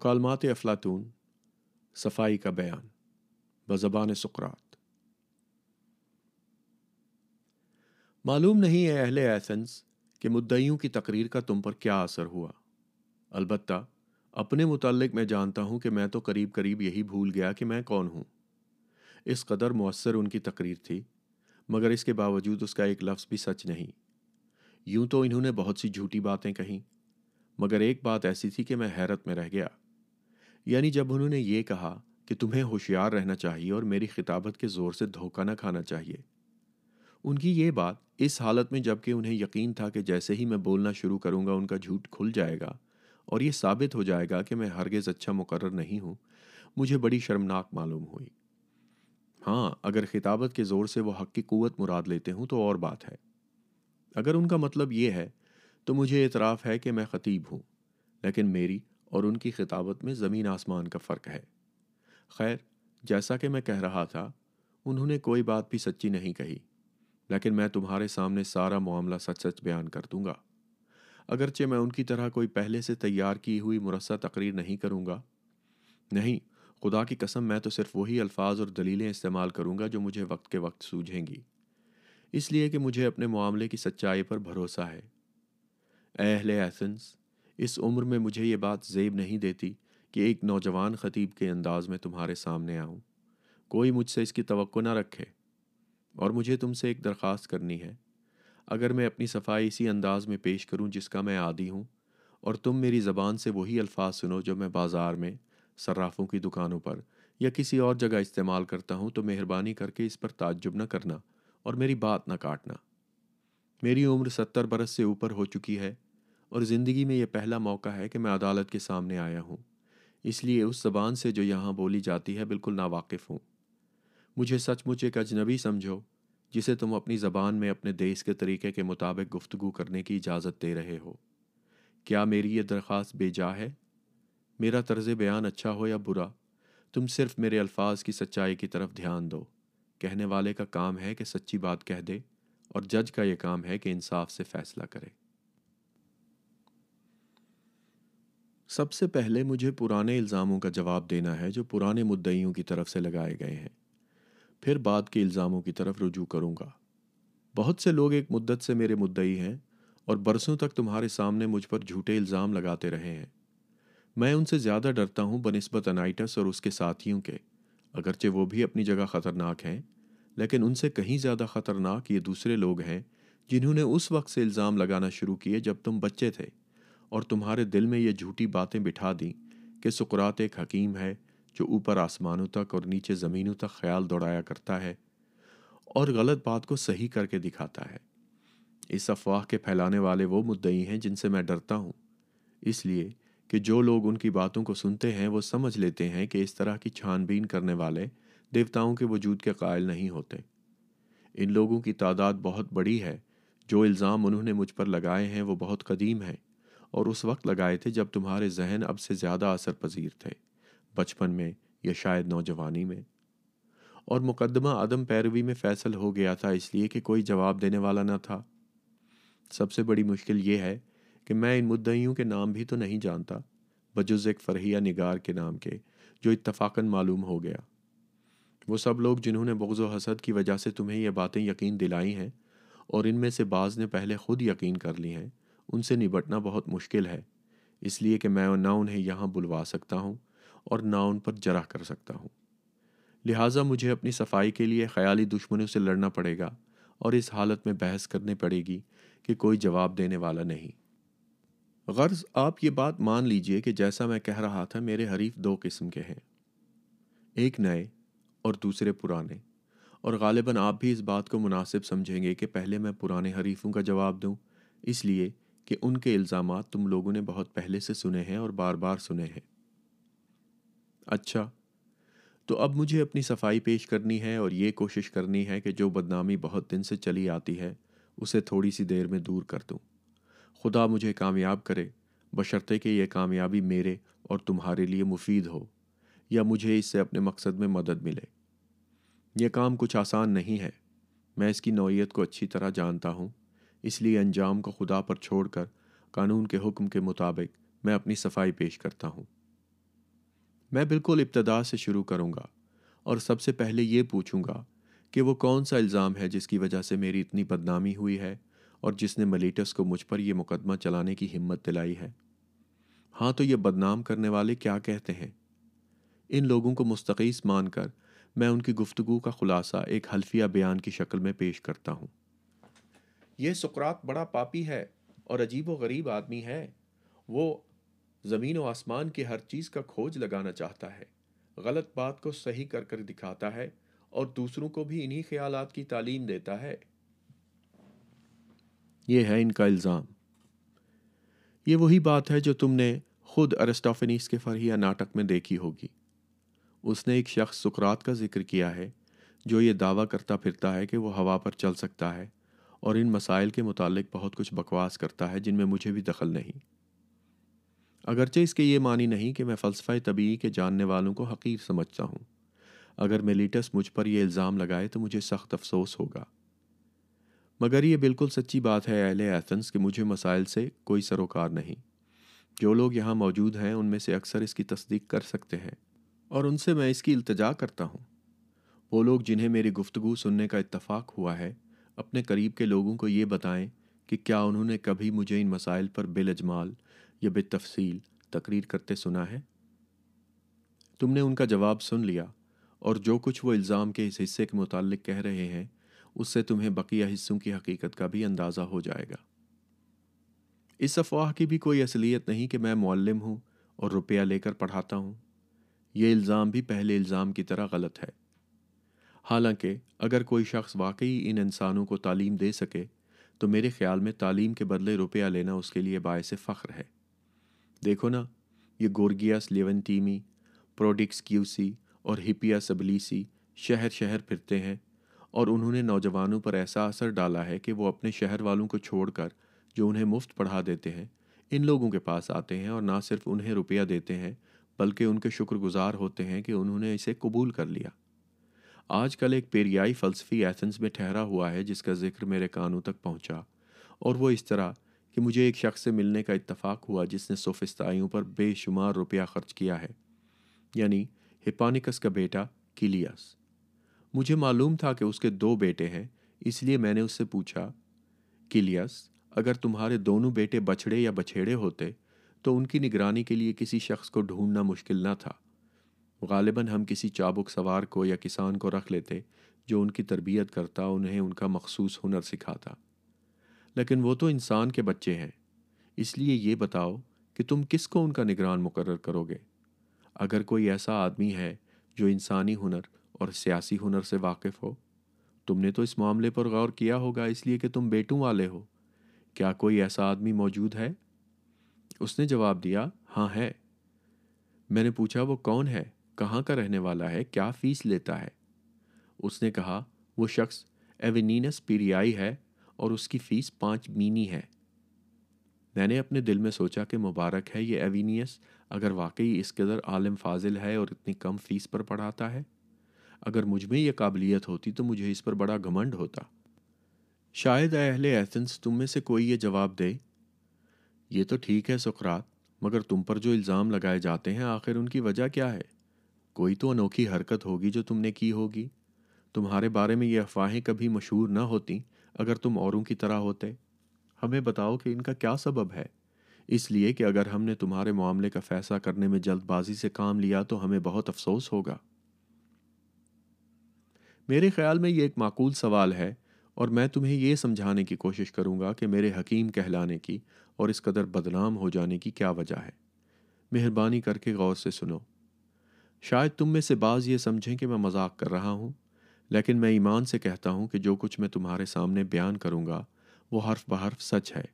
مکالمات افلاطون صفائی کا بیان، بزبان سقرات معلوم نہیں ہے اہل ایسنس کہ مدعیوں کی تقریر کا تم پر کیا اثر ہوا۔ البتہ اپنے متعلق میں جانتا ہوں کہ میں تو قریب قریب یہی بھول گیا کہ میں کون ہوں۔ اس قدر مؤثر ان کی تقریر تھی، مگر اس کے باوجود اس کا ایک لفظ بھی سچ نہیں۔ یوں تو انہوں نے بہت سی جھوٹی باتیں کہیں، مگر ایک بات ایسی تھی کہ میں حیرت میں رہ گیا۔ یعنی جب انہوں نے یہ کہا کہ تمہیں ہوشیار رہنا چاہیے اور میری خطابت کے زور سے دھوکہ نہ کھانا چاہیے۔ ان کی یہ بات اس حالت میں جبکہ انہیں یقین تھا کہ جیسے ہی میں بولنا شروع کروں گا ان کا جھوٹ کھل جائے گا اور یہ ثابت ہو جائے گا کہ میں ہرگز اچھا مقرر نہیں ہوں، مجھے بڑی شرمناک معلوم ہوئی۔ ہاں اگر خطابت کے زور سے وہ حق کی قوت مراد لیتے ہوں تو اور بات ہے۔ اگر ان کا مطلب یہ ہے تو مجھے اعتراف ہے کہ میں خطیب ہوں، لیکن میری اور ان کی خطابت میں زمین آسمان کا فرق ہے۔ خیر، جیسا کہ میں کہہ رہا تھا، انہوں نے کوئی بات بھی سچی نہیں کہی، لیکن میں تمہارے سامنے سارا معاملہ سچ سچ بیان کر دوں گا۔ اگرچہ میں ان کی طرح کوئی پہلے سے تیار کی ہوئی مرصع تقریر نہیں کروں گا۔ نہیں، خدا کی قسم، میں تو صرف وہی الفاظ اور دلیلیں استعمال کروں گا جو مجھے وقت کے وقت سوجھیں گی۔ اس لیے کہ مجھے اپنے معاملے کی سچائی پر بھروسہ ہے۔ اے اہل ایتھنس اس عمر میں مجھے یہ بات زیب نہیں دیتی کہ ایک نوجوان خطیب کے انداز میں تمہارے سامنے آؤں۔ کوئی مجھ سے اس کی توقع نہ رکھے اور مجھے تم سے ایک درخواست کرنی ہے۔ اگر میں اپنی صفائی اسی انداز میں پیش کروں جس کا میں عادی ہوں اور تم میری زبان سے وہی الفاظ سنو جو میں بازار میں، صرافوں کی دکانوں پر یا کسی اور جگہ استعمال کرتا ہوں، تو مہربانی کر کے اس پر تعجب نہ کرنا اور میری بات نہ کاٹنا۔ میری عمر ستر برس سے اوپر ہو چکی ہے۔ اور زندگی میں یہ پہلا موقع ہے کہ میں عدالت کے سامنے آیا ہوں۔ اس لیے اس زبان سے جو یہاں بولی جاتی ہے بالکل ناواقف ہوں۔ مجھے سچ مچ ایک اجنبی سمجھو، جسے تم اپنی زبان میں اپنے دیس کے طریقے کے مطابق گفتگو کرنے کی اجازت دے رہے ہو۔ کیا میری یہ درخواست بے جا ہے؟ میرا طرز بیان اچھا ہو یا برا؟ تم صرف میرے الفاظ کی سچائی کی طرف دھیان دو۔ کہنے والے کا کام ہے کہ سچی بات کہہ دے، اور جج کا یہ کام ہے کہ انصاف سے فیصلہ کرے۔ سب سے پہلے مجھے پرانے الزاموں کا جواب دینا ہے جو پرانے مدعیوں کی طرف سے لگائے گئے ہیں۔ پھر بعد کے الزاموں کی طرف رجوع کروں گا۔ بہت سے لوگ ایک مدت سے میرے مدعی ہیں اور برسوں تک تمہارے سامنے مجھ پر جھوٹے الزام لگاتے رہے ہیں۔ میں ان سے زیادہ ڈرتا ہوں بنسبت انائٹس اور اس کے ساتھیوں کے، اگرچہ وہ بھی اپنی جگہ خطرناک ہیں، لیکن ان سے کہیں زیادہ خطرناک یہ دوسرے لوگ ہیں جنہوں نے اس وقت سے الزام لگانا شروع کیے جب تم بچے تھے۔ اور تمہارے دل میں یہ جھوٹی باتیں بٹھا دیں کہ سکرات ایک حکیم ہے جو اوپر آسمانوں تک اور نیچے زمینوں تک خیال دوڑایا کرتا ہے اور غلط بات کو صحیح کر کے دکھاتا ہے۔ اس افواہ کے پھیلانے والے وہ مدعی ہیں جن سے میں ڈرتا ہوں۔ اس لیے کہ جو لوگ ان کی باتوں کو سنتے ہیں وہ سمجھ لیتے ہیں کہ اس طرح کی چھان بین کرنے والے دیوتاؤں کے وجود کے قائل نہیں ہوتے۔ ان لوگوں کی تعداد بہت بڑی ہے۔ جو الزام انہوں نے مجھ پر لگائے ہیں وہ بہت قدیم ہیں۔ اور اس وقت لگائے تھے جب تمہارے ذہن اب سے زیادہ اثر پذیر تھے۔ بچپن میں یا شاید نوجوانی میں۔ اور مقدمہ عدم پیروی میں فیصل ہو گیا تھا، اس لیے کہ کوئی جواب دینے والا نہ تھا۔ سب سے بڑی مشکل یہ ہے کہ میں ان مدعیوں کے نام بھی تو نہیں جانتا، بجز ایک فرحیہ نگار کے نام کے، جو اتفاقاً معلوم ہو گیا۔ وہ سب لوگ جنہوں نے بغض و حسد کی وجہ سے تمہیں یہ باتیں یقین دلائی ہیں اور ان میں سے بعض نے پہلے خود یقین کر لی ہیں۔ ان سے نبٹنا بہت مشکل ہے، اس لیے کہ میں نہ انہیں یہاں بلوا سکتا ہوں اور نہ ان پر جرح کر سکتا ہوں۔ لہٰذا مجھے اپنی صفائی کے لیے خیالی دشمنوں سے لڑنا پڑے گا اور اس حالت میں بحث کرنے پڑے گی کہ کوئی جواب دینے والا نہیں۔ غرض، آپ یہ بات مان لیجیے کہ جیسا میں کہہ رہا تھا، میرے حریف دو قسم کے ہیں۔ ایک نئے اور دوسرے پرانے۔ اور غالباً آپ بھی اس بات کو مناسب سمجھیں گے کہ پہلے میں پرانے حریفوں کا جواب دوں، اس لیے کہ ان کے الزامات تم لوگوں نے بہت پہلے سے سنے ہیں اور بار بار سنے ہیں۔ اچھا تو اب مجھے اپنی صفائی پیش کرنی ہے اور یہ کوشش کرنی ہے کہ جو بدنامی بہت دن سے چلی آتی ہے، اسے تھوڑی سی دیر میں دور کر دوں۔ خدا مجھے کامیاب کرے، بشرطے کہ یہ کامیابی میرے اور تمہارے لیے مفید ہو، یا مجھے اس سے اپنے مقصد میں مدد ملے۔ یہ کام کچھ آسان نہیں ہے، میں اس کی نوعیت کو اچھی طرح جانتا ہوں۔ اس لیے انجام کو خدا پر چھوڑ کر قانون کے حکم کے مطابق میں اپنی صفائی پیش کرتا ہوں۔ میں بالکل ابتدا سے شروع کروں گا اور سب سے پہلے یہ پوچھوں گا کہ وہ کون سا الزام ہے جس کی وجہ سے میری اتنی بدنامی ہوئی ہے اور جس نے ملیٹس کو مجھ پر یہ مقدمہ چلانے کی ہمت دلائی ہے۔ ہاں تو یہ بدنام کرنے والے کیا کہتے ہیں؟ ان لوگوں کو مستقیس مان کر میں ان کی گفتگو کا خلاصہ ایک حلفیہ بیان کی شکل میں پیش کرتا ہوں۔ یہ سکرات بڑا پاپی ہے اور عجیب و غریب آدمی ہے۔ وہ زمین و آسمان کی ہر چیز کا کھوج لگانا چاہتا ہے۔ غلط بات کو صحیح کر کر دکھاتا ہے اور دوسروں کو بھی انہی خیالات کی تعلیم دیتا ہے۔ یہ ہے ان کا الزام۔ یہ وہی بات ہے جو تم نے خود ارسٹوفنیس کے فرحیہ ناٹک میں دیکھی ہوگی۔ اس نے ایک شخص سکرات کا ذکر کیا ہے جو یہ دعویٰ کرتا پھرتا ہے کہ وہ ہوا پر چل سکتا ہے۔ اور ان مسائل کے متعلق بہت کچھ بکواس کرتا ہے جن میں مجھے بھی دخل نہیں۔ اگرچہ اس کے یہ معنی نہیں کہ میں فلسفہ طبیعی کے جاننے والوں کو حقیر سمجھتا ہوں۔ اگر میلیٹس مجھ پر یہ الزام لگائے تو مجھے سخت افسوس ہوگا۔ مگر یہ بالکل سچی بات ہے اہل ایتھنس کہ مجھے مسائل سے کوئی سروکار نہیں۔ جو لوگ یہاں موجود ہیں ان میں سے اکثر اس کی تصدیق کر سکتے ہیں۔ اور ان سے میں اس کی التجا کرتا ہوں۔ وہ لوگ جنہیں میری گفتگو سننے کا اتفاق ہوا ہے اپنے قریب کے لوگوں کو یہ بتائیں کہ کیا انہوں نے کبھی مجھے ان مسائل پر بے لجمال یا بے تفصیل تقریر کرتے سنا ہے؟ تم نے ان کا جواب سن لیا اور جو کچھ وہ الزام کے اس حصے کے متعلق کہہ رہے ہیں، اس سے تمہیں بقیہ حصوں کی حقیقت کا بھی اندازہ ہو جائے گا۔ اس افواہ کی بھی کوئی اصلیت نہیں کہ میں معلم ہوں اور روپیہ لے کر پڑھاتا ہوں۔ یہ الزام بھی پہلے الزام کی طرح غلط ہے۔ حالانکہ اگر کوئی شخص واقعی ان انسانوں کو تعلیم دے سکے، تو میرے خیال میں تعلیم کے بدلے روپیہ لینا اس کے لیے باعث فخر ہے۔ دیکھو نا، یہ گورگیاس لیونٹیمی، پروڈکس کیوسی اور ہپیا سبلیسی شہر شہر پھرتے ہیں اور انہوں نے نوجوانوں پر ایسا اثر ڈالا ہے کہ وہ اپنے شہر والوں کو چھوڑ کر جو انہیں مفت پڑھا دیتے ہیں، ان لوگوں کے پاس آتے ہیں اور نہ صرف انہیں روپیہ دیتے ہیں، بلکہ ان کے شکر گزار ہوتے ہیں کہ انہوں نے اسے قبول کر لیا۔ آج کل ایک پیریائی فلسفی ایتھنس میں ٹھہرا ہوا ہے جس کا ذکر میرے کانوں تک پہنچا، اور وہ اس طرح کہ مجھے ایک شخص سے ملنے کا اتفاق ہوا جس نے سوفستائیوں پر بے شمار روپیہ خرچ کیا ہے یعنی ہپانکس کا بیٹا کلیاس مجھے معلوم تھا کہ اس کے دو بیٹے ہیں، اس لیے میں نے اس سے پوچھا کلیاس اگر تمہارے دونوں بیٹے بچھڑے یا بچھیڑے ہوتے، تو ان کی نگرانی کے لیے کسی شخص کو ڈھونڈنا مشکل نہ تھا۔ غالباً ہم کسی چابک سوار کو یا کسان کو رکھ لیتے جو ان کی تربیت کرتا انہیں ان کا مخصوص ہنر سکھاتا۔ لیکن وہ تو انسان کے بچے ہیں۔ اس لیے یہ بتاؤ کہ تم کس کو ان کا نگران مقرر کرو گے؟ اگر کوئی ایسا آدمی ہے جو انسانی ہنر اور سیاسی ہنر سے واقف ہو، تم نے تو اس معاملے پر غور کیا ہوگا اس لیے کہ تم بیٹوں والے ہو۔ کیا کوئی ایسا آدمی موجود ہے؟ اس نے جواب دیا ہاں ہے۔ میں نے پوچھا، وہ کون ہے؟ کہاں کا رہنے والا ہے، کیا فیس لیتا ہے؟ اس نے کہا، وہ شخص ایونینس پیریائی ہے اور اس کی فیس پانچ مینی ہے۔ میں نے اپنے دل میں سوچا کہ مبارک ہے یہ ایوینیس اگر واقعی اس قدر عالم فاضل ہے اور اتنی کم فیس پر پڑھاتا ہے۔ اگر مجھ میں یہ قابلیت ہوتی تو مجھے اس پر بڑا گھمنڈ ہوتا۔ شاید اہل ایتھنس تم میں سے کوئی یہ جواب دے۔ یہ تو ٹھیک ہے سکرات مگر تم پر جو الزام لگائے جاتے ہیں، آخر ان کی وجہ کیا ہے؟ کوئی تو انوکھی حرکت ہوگی جو تم نے کی ہوگی۔ تمہارے بارے میں یہ افواہیں کبھی مشہور نہ ہوتی اگر تم اوروں کی طرح ہوتے۔ ہمیں بتاؤ کہ ان کا کیا سبب ہے۔ اس لیے کہ اگر ہم نے تمہارے معاملے کا فیصلہ کرنے میں جلد بازی سے کام لیا تو ہمیں بہت افسوس ہوگا۔ میرے خیال میں یہ ایک معقول سوال ہے اور میں تمہیں یہ سمجھانے کی کوشش کروں گا کہ میرے حکیم کہلانے کی اور اس قدر بدنام ہو جانے کی کیا وجہ ہے۔ مہربانی کر کے غور سے سنو۔ شاید تم میں سے بعض یہ سمجھیں کہ میں مذاق کر رہا ہوں، لیکن میں ایمان سے کہتا ہوں کہ جو کچھ میں تمہارے سامنے بیان کروں گا، وہ حرف بحرف سچ ہے۔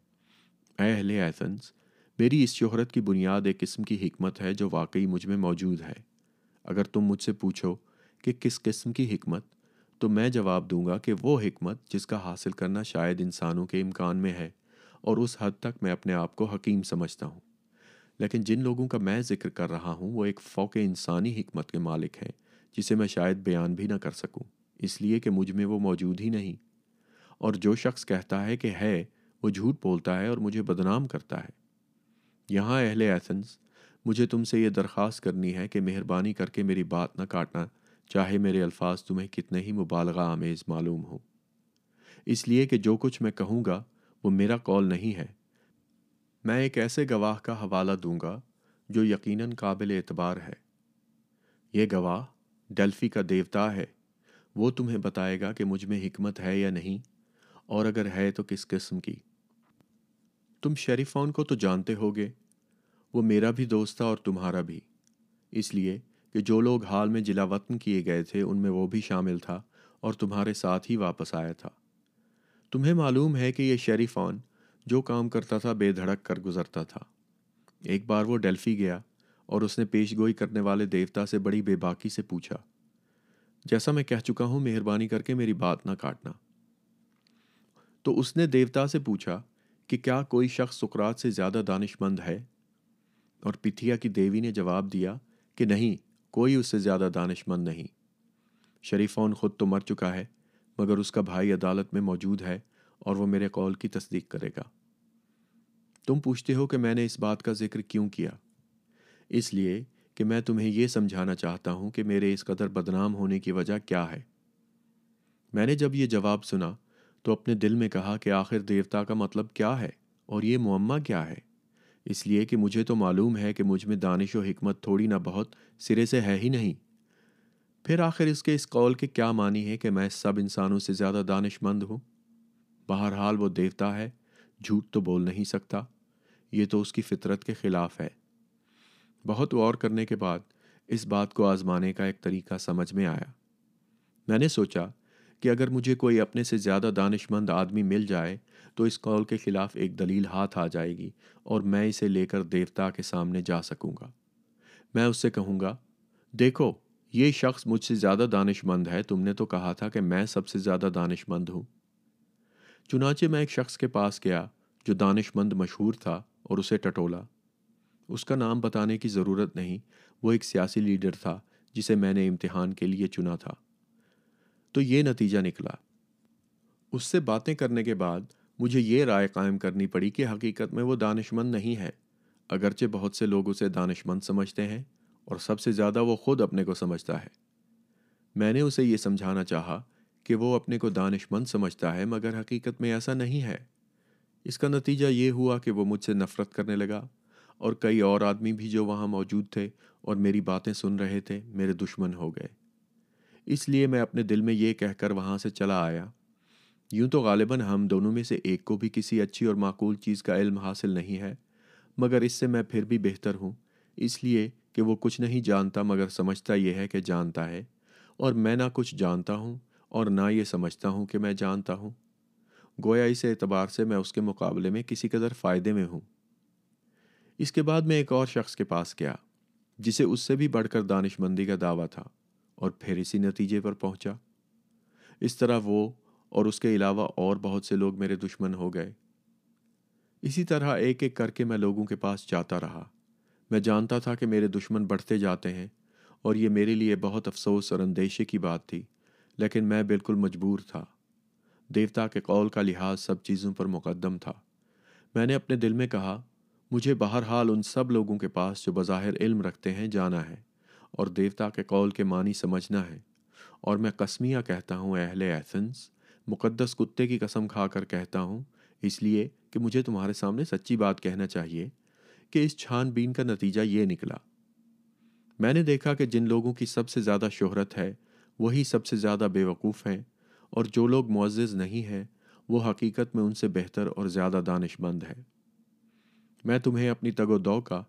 اے اہل ایتھنس میری اس شہرت کی بنیاد ایک قسم کی حکمت ہے جو واقعی مجھ میں موجود ہے۔ اگر تم مجھ سے پوچھو کہ کس قسم کی حکمت، تو میں جواب دوں گا کہ وہ حکمت جس کا حاصل کرنا شاید انسانوں کے امکان میں ہے، اور اس حد تک میں اپنے آپ کو حکیم سمجھتا ہوں۔ لیکن جن لوگوں کا میں ذکر کر رہا ہوں، وہ ایک فوق انسانی حکمت کے مالک ہیں، جسے میں شاید بیان بھی نہ کر سکوں۔ اس لیے کہ مجھ میں وہ موجود ہی نہیں۔ اور جو شخص کہتا ہے کہ ہے، وہ جھوٹ بولتا ہے اور مجھے بدنام کرتا ہے۔ یہاں اہل ایتھنس مجھے تم سے یہ درخواست کرنی ہے کہ مہربانی کر کے میری بات نہ کاٹنا، چاہے میرے الفاظ تمہیں کتنے ہی مبالغہ آمیز معلوم ہوں۔ اس لیے کہ جو کچھ میں کہوں گا، وہ میرا کال نہیں ہے۔ میں ایک ایسے گواہ کا حوالہ دوں گا جو یقیناً قابل اعتبار ہے۔ یہ گواہ ڈیلفی کا دیوتا ہے۔ وہ تمہیں بتائے گا کہ مجھ میں حکمت ہے یا نہیں، اور اگر ہے تو کس قسم کی۔ تم شریفون کو تو جانتے ہوگے، وہ میرا بھی دوست تھا اور تمہارا بھی۔ اس لیے کہ جو لوگ حال میں جلا وطن کیے گئے تھے، ان میں وہ بھی شامل تھا اور تمہارے ساتھ ہی واپس آیا تھا۔ تمہیں معلوم ہے کہ یہ شریفون جو کام کرتا تھا، بے دھڑک کر گزرتا تھا۔ ایک بار وہ ڈیلفی گیا اور اس نے پیش گوئی کرنے والے دیوتا سے بڑی بے باکی سے پوچھا، جیسا میں کہہ چکا ہوں، مہربانی کر کے میری بات نہ کاٹنا۔ تو اس نے دیوتا سے پوچھا کہ کیا کوئی شخص سکرات سے زیادہ دانش مند ہے؟ اور پتھیا کی دیوی نے جواب دیا کہ نہیں، کوئی اس سے زیادہ دانش مند نہیں۔ شریفون خود تو مر چکا ہے، مگر اس کا بھائی عدالت میں موجود ہے اور وہ میرے قول کی تصدیق کرے گا۔ تم پوچھتے ہو کہ میں نے اس بات کا ذکر کیوں کیا؟ اس لیے کہ میں تمہیں یہ سمجھانا چاہتا ہوں کہ میرے اس قدر بدنام ہونے کی وجہ کیا ہے۔ میں نے جب یہ جواب سنا تو اپنے دل میں کہا کہ آخر دیوتا کا مطلب کیا ہے اور یہ معمہ کیا ہے؟ اس لیے کہ مجھے تو معلوم ہے کہ مجھ میں دانش و حکمت تھوڑی نہ بہت سرے سے ہے ہی نہیں۔ پھر آخر اس کے اس قول کے کیا معنی ہے کہ میں سب انسانوں سے زیادہ دانش مند ہوں؟ بہرحال وہ دیوتا ہے، جھوٹ تو بول نہیں سکتا۔ یہ تو اس کی فطرت کے خلاف ہے۔ بہت غور کرنے کے بعد اس بات کو آزمانے کا ایک طریقہ سمجھ میں آیا۔ میں نے سوچا کہ اگر مجھے کوئی اپنے سے زیادہ دانش مند آدمی مل جائے تو اس قول کے خلاف ایک دلیل ہاتھ آ جائے گی اور میں اسے لے کر دیوتا کے سامنے جا سکوں گا۔ میں اس سے کہوں گا، دیکھو، یہ شخص مجھ سے زیادہ دانش مند ہے۔ تم نے تو کہا تھا کہ میں سب سے زیادہ دانش مند ہوں۔ چنانچہ میں ایک شخص کے پاس گیا جو دانش مند مشہور تھا اور اسے ٹٹولا۔ اس کا نام بتانے کی ضرورت نہیں، وہ ایک سیاسی لیڈر تھا جسے میں نے امتحان کے لیے چنا تھا۔ تو یہ نتیجہ نکلا۔ اس سے باتیں کرنے کے بعد مجھے یہ رائے قائم کرنی پڑی کہ حقیقت میں وہ دانش مند نہیں ہے، اگرچہ بہت سے لوگ اسے دانش مند سمجھتے ہیں اور سب سے زیادہ وہ خود اپنے کو سمجھتا ہے۔ میں نے اسے یہ سمجھانا چاہا کہ وہ اپنے کو دانش مند سمجھتا ہے، مگر حقیقت میں ایسا نہیں ہے۔ اس کا نتیجہ یہ ہوا کہ وہ مجھ سے نفرت کرنے لگا اور کئی اور آدمی بھی جو وہاں موجود تھے اور میری باتیں سن رہے تھے، میرے دشمن ہو گئے۔ اس لیے میں اپنے دل میں یہ کہہ کر وہاں سے چلا آیا۔ یوں تو غالباً ہم دونوں میں سے ایک کو بھی کسی اچھی اور معقول چیز کا علم حاصل نہیں ہے، مگر اس سے میں پھر بھی بہتر ہوں۔ اس لیے کہ وہ کچھ نہیں جانتا، مگر سمجھتا یہ ہے کہ جانتا ہے، اور میں نہ کچھ جانتا ہوں اور نہ یہ سمجھتا ہوں کہ میں جانتا ہوں۔ گویا اس اعتبار سے میں اس کے مقابلے میں کسی قدر فائدے میں ہوں۔ اس کے بعد میں ایک اور شخص کے پاس گیا، جسے اس سے بھی بڑھ کر دانش مندی کا دعویٰ تھا اور پھر اسی نتیجے پر پہنچا۔ اس طرح وہ اور اس کے علاوہ اور بہت سے لوگ میرے دشمن ہو گئے۔ اسی طرح ایک ایک کر کے میں لوگوں کے پاس جاتا رہا۔ میں جانتا تھا کہ میرے دشمن بڑھتے جاتے ہیں اور یہ میرے لیے بہت افسوس اور اندیشے کی بات تھی۔ لیکن میں بالکل مجبور تھا۔ دیوتا کے قول کا لحاظ سب چیزوں پر مقدم تھا۔ میں نے اپنے دل میں کہا، مجھے بہرحال ان سب لوگوں کے پاس جو بظاہر علم رکھتے ہیں جانا ہے اور دیوتا کے قول کے معنی سمجھنا ہے۔ اور میں قسمیہ کہتا ہوں، اہل ایتھنس، مقدس کتے کی قسم کھا کر کہتا ہوں، اس لیے کہ مجھے تمہارے سامنے سچی بات کہنا چاہیے کہ اس چھان بین کا نتیجہ یہ نکلا۔ میں نے دیکھا کہ جن لوگوں کی سب سے زیادہ شہرت ہے وہی سب سے زیادہ بے وقوف ہیں، اور جو لوگ معزز نہیں ہیں، وہ حقیقت میں ان سے بہتر اور زیادہ دانش مند ہے میں تمہیں اپنی تگ و دو کا،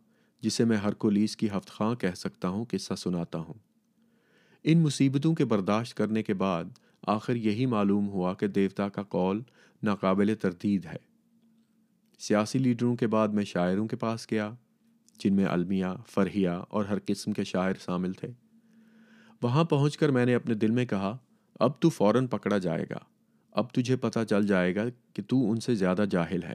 جسے میں ہر کو لیس کی ہفت خواں کہہ سکتا ہوں، قصہ سناتا ہوں۔ ان مصیبتوں کے برداشت کرنے کے بعد آخر یہی معلوم ہوا کہ دیوتا کا قول ناقابل تردید ہے۔ سیاسی لیڈروں کے بعد میں شاعروں کے پاس گیا، جن میں المیہ، فرحیہ اور ہر قسم کے شاعر شامل تھے۔ وہاں پہنچ کر میں نے اپنے دل میں کہا، اب تو فوراً پکڑا جائے گا۔ اب تجھے پتہ چل جائے گا کہ تو ان سے زیادہ جاہل ہے۔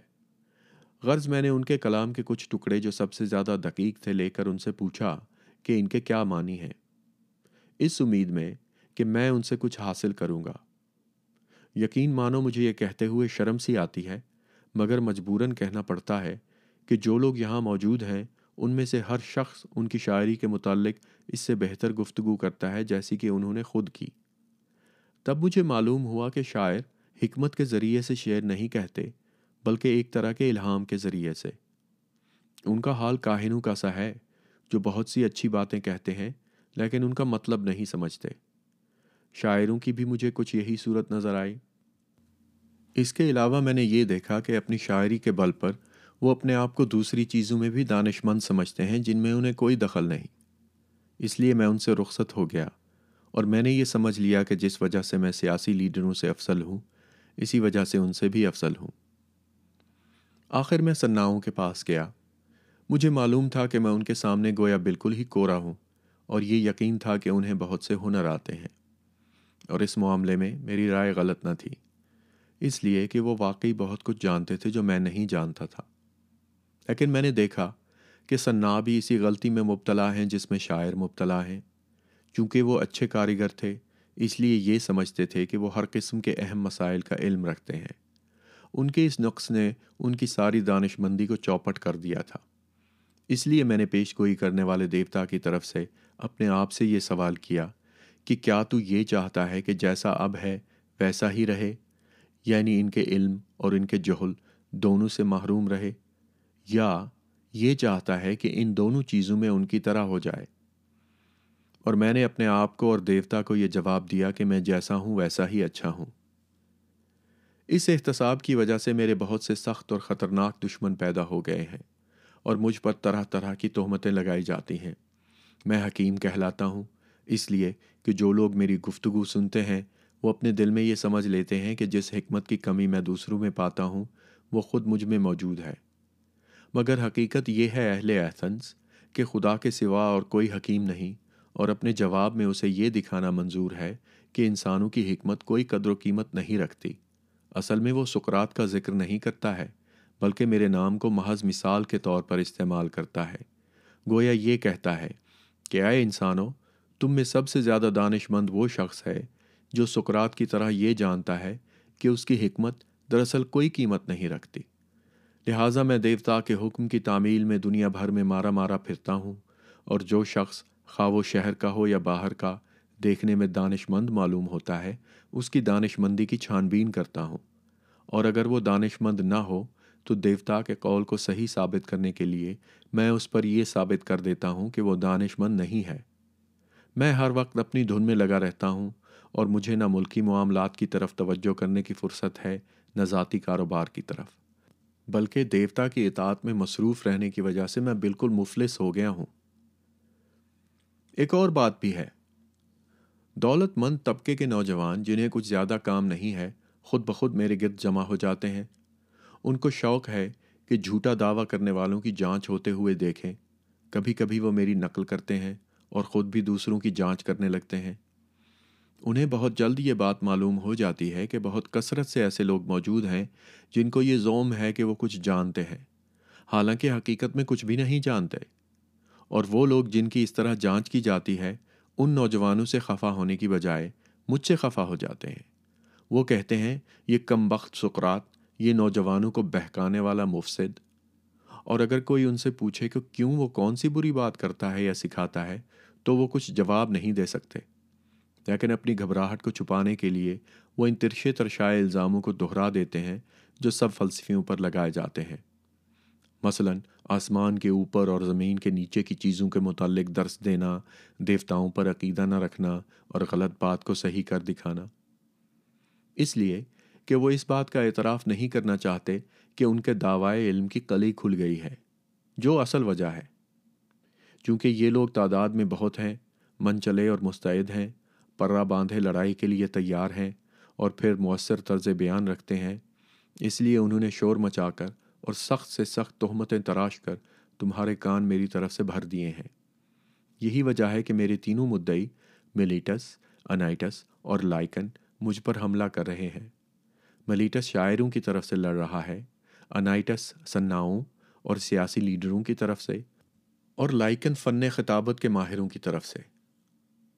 غرض میں نے ان کے کلام کے کچھ ٹکڑے جو سب سے زیادہ دقیق تھے لے کر ان سے پوچھا کہ ان کے کیا معنی ہیں۔ اس امید میں کہ میں ان سے کچھ حاصل کروں گا۔ یقین مانو مجھے یہ کہتے ہوئے شرم سی آتی ہے، مگر مجبوراً کہنا پڑتا ہے کہ جو لوگ یہاں موجود ہیں، ان میں سے ہر شخص ان کی شاعری کے متعلق اس سے بہتر گفتگو کرتا ہے جیسی کہ انہوں نے خود کی۔ تب مجھے معلوم ہوا کہ شاعر حکمت کے ذریعے سے شعر نہیں کہتے، بلکہ ایک طرح کے الہام کے ذریعے سے۔ ان کا حال کاہنوں کا سا ہے، جو بہت سی اچھی باتیں کہتے ہیں، لیکن ان کا مطلب نہیں سمجھتے۔ شاعروں کی بھی مجھے کچھ یہی صورت نظر آئی۔ اس کے علاوہ میں نے یہ دیکھا کہ اپنی شاعری کے بل پر وہ اپنے آپ کو دوسری چیزوں میں بھی دانش مند سمجھتے ہیں جن میں انہیں کوئی دخل نہیں۔ اس لیے میں ان سے رخصت ہو گیا اور میں نے یہ سمجھ لیا کہ جس وجہ سے میں سیاسی لیڈروں سے افضل ہوں، اسی وجہ سے ان سے بھی افضل ہوں۔ آخر میں سناؤں کے پاس گیا۔ مجھے معلوم تھا کہ میں ان کے سامنے گویا بالکل ہی کورا ہوں اور یہ یقین تھا کہ انہیں بہت سے ہنر آتے ہیں۔ اور اس معاملے میں میری رائے غلط نہ تھی۔ اس لیے کہ وہ واقعی بہت کچھ جانتے تھے جو میں نہیں جانتا تھا۔ لیکن میں نے دیکھا کہ سنا بھی اسی غلطی میں مبتلا ہیں جس میں شاعر مبتلا ہیں۔ چونکہ وہ اچھے کاریگر تھے، اس لیے یہ سمجھتے تھے کہ وہ ہر قسم کے اہم مسائل کا علم رکھتے ہیں۔ ان کے اس نقص نے ان کی ساری دانش مندی کو چوپٹ کر دیا تھا۔ اس لیے میں نے پیش گوئی کرنے والے دیوتا کی طرف سے اپنے آپ سے یہ سوال کیا کہ کیا تو یہ چاہتا ہے کہ جیسا اب ہے، ویسا ہی رہے؟ یعنی ان کے علم اور ان کے جہل دونوں سے محروم رہے؟ یا یہ چاہتا ہے کہ ان دونوں چیزوں میں ان کی طرح ہو جائے۔ اور میں نے اپنے آپ کو اور دیوتا کو یہ جواب دیا کہ میں جیسا ہوں ویسا ہی اچھا ہوں۔ اس احتساب کی وجہ سے میرے بہت سے سخت اور خطرناک دشمن پیدا ہو گئے ہیں اور مجھ پر طرح طرح کی تہمتیں لگائی جاتی ہیں۔ میں حکیم کہلاتا ہوں، اس لیے کہ جو لوگ میری گفتگو سنتے ہیں، وہ اپنے دل میں یہ سمجھ لیتے ہیں کہ جس حکمت کی کمی میں دوسروں میں پاتا ہوں، وہ خود مجھ میں موجود ہے۔ مگر حقیقت یہ ہے اہل ایتھنس کہ خدا کے سوا اور کوئی حکیم نہیں، اور اپنے جواب میں اسے یہ دکھانا منظور ہے کہ انسانوں کی حکمت کوئی قدر و قیمت نہیں رکھتی۔ اصل میں وہ سکرات کا ذکر نہیں کرتا ہے، بلکہ میرے نام کو محض مثال کے طور پر استعمال کرتا ہے۔ گویا یہ کہتا ہے کہ اے انسانوں، تم میں سب سے زیادہ دانش مند وہ شخص ہے جو سکرات کی طرح یہ جانتا ہے کہ اس کی حکمت دراصل کوئی قیمت نہیں رکھتی۔ لہٰذا میں دیوتا کے حکم کی تعمیل میں دنیا بھر میں مارا مارا پھرتا ہوں اور جو شخص خواہ و شہر کا ہو یا باہر کا دیکھنے میں دانش مند معلوم ہوتا ہے، اس کی دانش مندی کی چھان بین کرتا ہوں۔ اور اگر وہ دانش مند نہ ہو، تو دیوتا کے قول کو صحیح ثابت کرنے کے لیے میں اس پر یہ ثابت کر دیتا ہوں کہ وہ دانش مند نہیں ہے۔ میں ہر وقت اپنی دھن میں لگا رہتا ہوں اور مجھے نہ ملکی معاملات کی طرف توجہ کرنے کی فرصت ہے نہ ذاتی کاروبار کی طرف۔ بلکہ دیوتا کی اطاعت میں مصروف رہنے کی وجہ سے میں بالکل مفلس ہو گیا ہوں۔ ایک اور بات بھی ہے۔ دولت مند طبقے کے نوجوان جنہیں کچھ زیادہ کام نہیں ہے، خود بخود میرے گرد جمع ہو جاتے ہیں۔ ان کو شوق ہے کہ جھوٹا دعویٰ کرنے والوں کی جانچ ہوتے ہوئے دیکھیں۔ کبھی کبھی وہ میری نقل کرتے ہیں اور خود بھی دوسروں کی جانچ کرنے لگتے ہیں۔ انہیں بہت جلد یہ بات معلوم ہو جاتی ہے کہ بہت کثرت سے ایسے لوگ موجود ہیں جن کو یہ زوم ہے کہ وہ کچھ جانتے ہیں۔ حالانکہ حقیقت میں کچھ بھی نہیں جانتے۔ اور وہ لوگ جن کی اس طرح جانچ کی جاتی ہے، ان نوجوانوں سے خفا ہونے کی بجائے مجھ سے خفا ہو جاتے ہیں۔ وہ کہتے ہیں، یہ کم بخت سکرات یہ نوجوانوں کو بہکانے والا مفسد۔ اور اگر کوئی ان سے پوچھے کہ کیوں وہ کون سی بری بات کرتا ہے یا سکھاتا ہے، تو وہ کچھ جواب نہیں دے سکتے۔ لیکن اپنی گھبراہٹ کو چھپانے کے لیے وہ ان ترشے ترشائے الزاموں کو دہرا دیتے ہیں جو سب فلسفیوں پر لگائے جاتے ہیں۔ مثلا، آسمان کے اوپر اور زمین کے نیچے کی چیزوں کے متعلق درس دینا، دیوتاؤں پر عقیدہ نہ رکھنا اور غلط بات کو صحیح کر دکھانا۔ اس لیے کہ وہ اس بات کا اعتراف نہیں کرنا چاہتے کہ ان کے دعوائے علم کی کلی کھل گئی ہے، جو اصل وجہ ہے۔ چونکہ یہ لوگ تعداد میں بہت ہیں من چلے اور مستعد ہیں پرا باندھے لڑائی کے لیے تیار ہیں اور پھر مؤثر طرز بیان رکھتے ہیں۔ اس لیے انہوں نے شور مچا کر اور سخت سے سخت تہمتیں تراش کر تمہارے کان میری طرف سے بھر دیے ہیں۔ یہی وجہ ہے کہ میرے تینوں مدعی ملیٹس، انائٹس اور لائکن مجھ پر حملہ کر رہے ہیں۔ ملیٹس شاعروں کی طرف سے لڑ رہا ہے، انائٹس سناؤں اور سیاسی لیڈروں کی طرف سے اور لائکن فن خطابت کے ماہروں کی طرف سے۔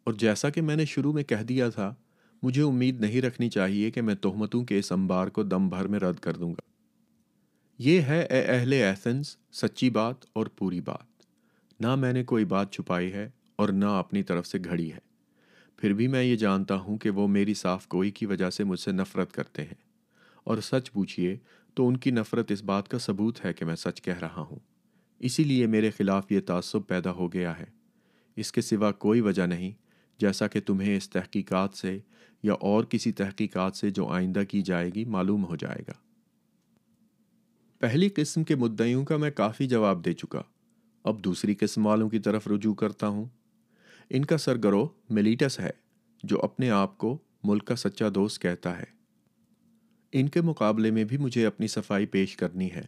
اور جیسا کہ میں نے شروع میں کہہ دیا تھا، مجھے امید نہیں رکھنی چاہیے کہ میں تہمتوں کے اس انبار کو دم بھر میں رد کر دوں گا۔ یہ ہے اے اہل ایتھنس سچی بات اور پوری بات۔ نہ میں نے کوئی بات چھپائی ہے اور نہ اپنی طرف سے گھڑی ہے۔ پھر بھی میں یہ جانتا ہوں کہ وہ میری صاف گوئی کی وجہ سے مجھ سے نفرت کرتے ہیں۔ اور سچ پوچھئے تو ان کی نفرت اس بات کا ثبوت ہے کہ میں سچ کہہ رہا ہوں۔ اسی لیے میرے خلاف یہ تعصب پیدا ہو گیا ہے۔ اس کے سوا کوئی وجہ نہیں۔ جیسا کہ تمہیں اس تحقیقات سے یا اور کسی تحقیقات سے جو آئندہ کی جائے گی معلوم ہو جائے گا۔ پہلی قسم کے مدعیوں کا میں کافی جواب دے چکا۔ اب دوسری قسم والوں کی طرف رجوع کرتا ہوں۔ ان کا سرگروہ ملیٹس ہے، جو اپنے آپ کو ملک کا سچا دوست کہتا ہے۔ ان کے مقابلے میں بھی مجھے اپنی صفائی پیش کرنی ہے۔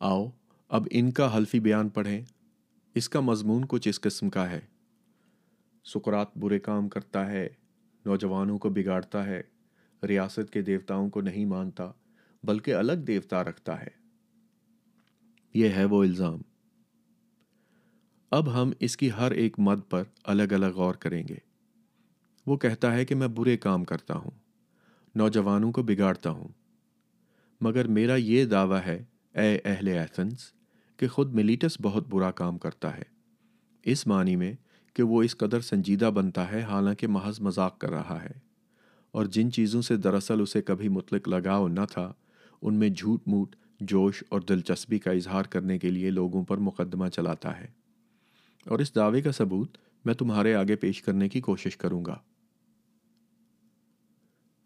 آؤ، اب ان کا حلفی بیان پڑھیں۔ اس کا مضمون کچھ اس قسم کا ہے۔ سکرات برے کام کرتا ہے، نوجوانوں کو بگاڑتا ہے، ریاست کے دیوتاؤں کو نہیں مانتا، بلکہ الگ دیوتا رکھتا ہے۔ یہ ہے وہ الزام۔ اب ہم اس کی ہر ایک مد پر الگ الگ غور کریں گے۔ وہ کہتا ہے کہ میں برے کام کرتا ہوں، نوجوانوں کو بگاڑتا ہوں۔ مگر میرا یہ دعویٰ ہے، اے اہل ایتھنس کہ خود ملیٹس بہت برا کام کرتا ہے۔ اس معنی میں کہ وہ اس قدر سنجیدہ بنتا ہے، حالانکہ محض مذاق کر رہا ہے۔ اور جن چیزوں سے دراصل اسے کبھی مطلق لگاؤ نہ تھا، ان میں جھوٹ موٹ، جوش اور دلچسپی کا اظہار کرنے کے لیے لوگوں پر مقدمہ چلاتا ہے۔ اور اس دعوے کا ثبوت میں تمہارے آگے پیش کرنے کی کوشش کروں گا۔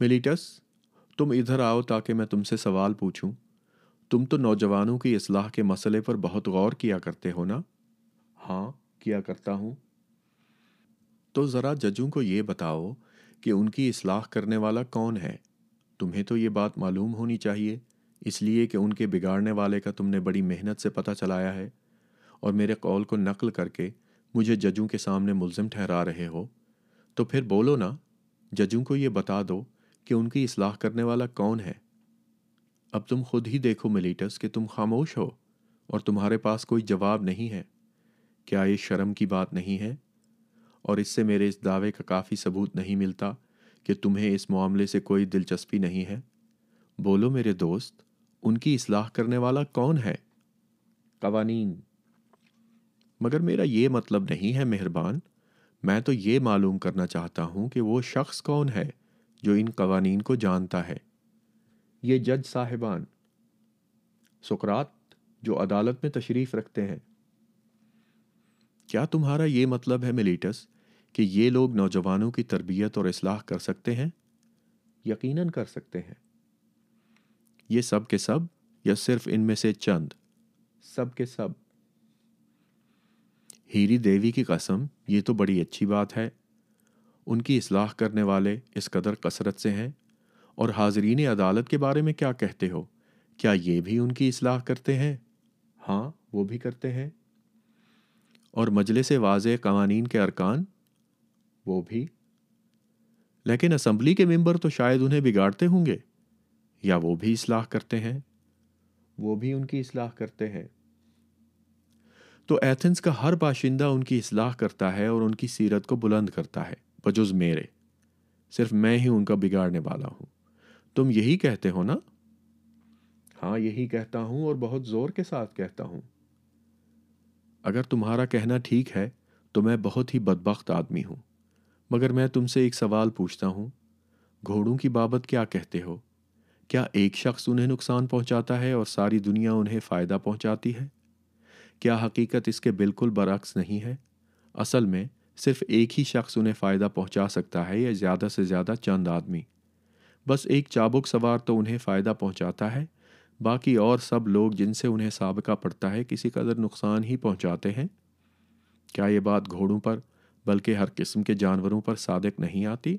ملیٹس، تم ادھر آؤ تاکہ میں تم سے سوال پوچھوں۔ تم تو نوجوانوں کی اصلاح کے مسئلے پر بہت غور کیا کرتے ہو نا؟ ہاں کیا کرتا ہوں؟ تو ذرا ججوں کو یہ بتاؤ کہ ان کی اصلاح کرنے والا کون ہے۔ تمہیں تو یہ بات معلوم ہونی چاہیے، اس لیے کہ ان کے بگاڑنے والے کا تم نے بڑی محنت سے پتہ چلایا ہے۔ اور میرے قول کو نقل کر کے مجھے ججوں کے سامنے ملزم ٹھہرا رہے ہو۔ تو پھر بولو نا، ججوں کو یہ بتا دو کہ ان کی اصلاح کرنے والا کون ہے۔ اب تم خود ہی دیکھو ملیٹس کہ تم خاموش ہو اور تمہارے پاس کوئی جواب نہیں ہے۔ کیا یہ شرم کی بات نہیں ہے؟ اور اس سے میرے اس دعوے کا کافی ثبوت نہیں ملتا کہ تمہیں اس معاملے سے کوئی دلچسپی نہیں ہے۔ بولو میرے دوست، ان کی اصلاح کرنے والا کون ہے؟ قوانین۔ مگر میرا یہ مطلب نہیں ہے مہربان، میں تو یہ معلوم کرنا چاہتا ہوں کہ وہ شخص کون ہے جو ان قوانین کو جانتا ہے۔ یہ جج صاحبان۔ سکرات جو عدالت میں تشریف رکھتے ہیں۔ کیا تمہارا یہ مطلب ہے ملیٹس کہ یہ لوگ نوجوانوں کی تربیت اور اصلاح کر سکتے ہیں، یقیناً کر سکتے ہیں۔ یہ سب کے سب یا صرف ان میں سے چند؟ سب کے سب۔ ہیری دیوی کی قسم، یہ تو بڑی اچھی بات ہے۔ ان کی اصلاح کرنے والے اس قدر کثرت سے ہیں۔ اور حاضرین عدالت کے بارے میں کیا کہتے ہو؟ کیا یہ بھی ان کی اصلاح کرتے ہیں؟ ہاں وہ بھی کرتے ہیں۔ اور مجلس واضح قوانین کے ارکان وہ بھی۔ لیکن اسمبلی کے ممبر تو شاید انہیں بگاڑتے ہوں گے یا وہ بھی اصلاح کرتے ہیں۔ وہ بھی ان کی اصلاح کرتے ہیں۔ تو ایتھنس کا ہر باشندہ ان کی اصلاح کرتا ہے اور ان کی سیرت کو بلند کرتا ہے بجز میرے۔ صرف میں ہی ان کا بگاڑنے والا ہوں۔ تم یہی کہتے ہو نا؟ ہاں یہی کہتا ہوں اور بہت زور کے ساتھ کہتا ہوں۔ اگر تمہارا کہنا ٹھیک ہے تو میں بہت ہی بدبخت آدمی ہوں۔ مگر میں تم سے ایک سوال پوچھتا ہوں۔ گھوڑوں کی بابت کیا کہتے ہو؟ کیا ایک شخص انہیں نقصان پہنچاتا ہے اور ساری دنیا انہیں فائدہ پہنچاتی ہے؟ کیا حقیقت اس کے بالکل برعکس نہیں ہے؟ اصل میں صرف ایک ہی شخص انہیں فائدہ پہنچا سکتا ہے یا زیادہ سے زیادہ چند آدمی۔ بس ایک چابک سوار تو انہیں فائدہ پہنچاتا ہے۔ باقی اور سب لوگ جن سے انہیں سابقہ پڑتا ہے، کسی قدر نقصان ہی پہنچاتے ہیں؟ کیا یہ بات گھوڑوں پر بلکہ ہر قسم کے جانوروں پر صادق نہیں آتی۔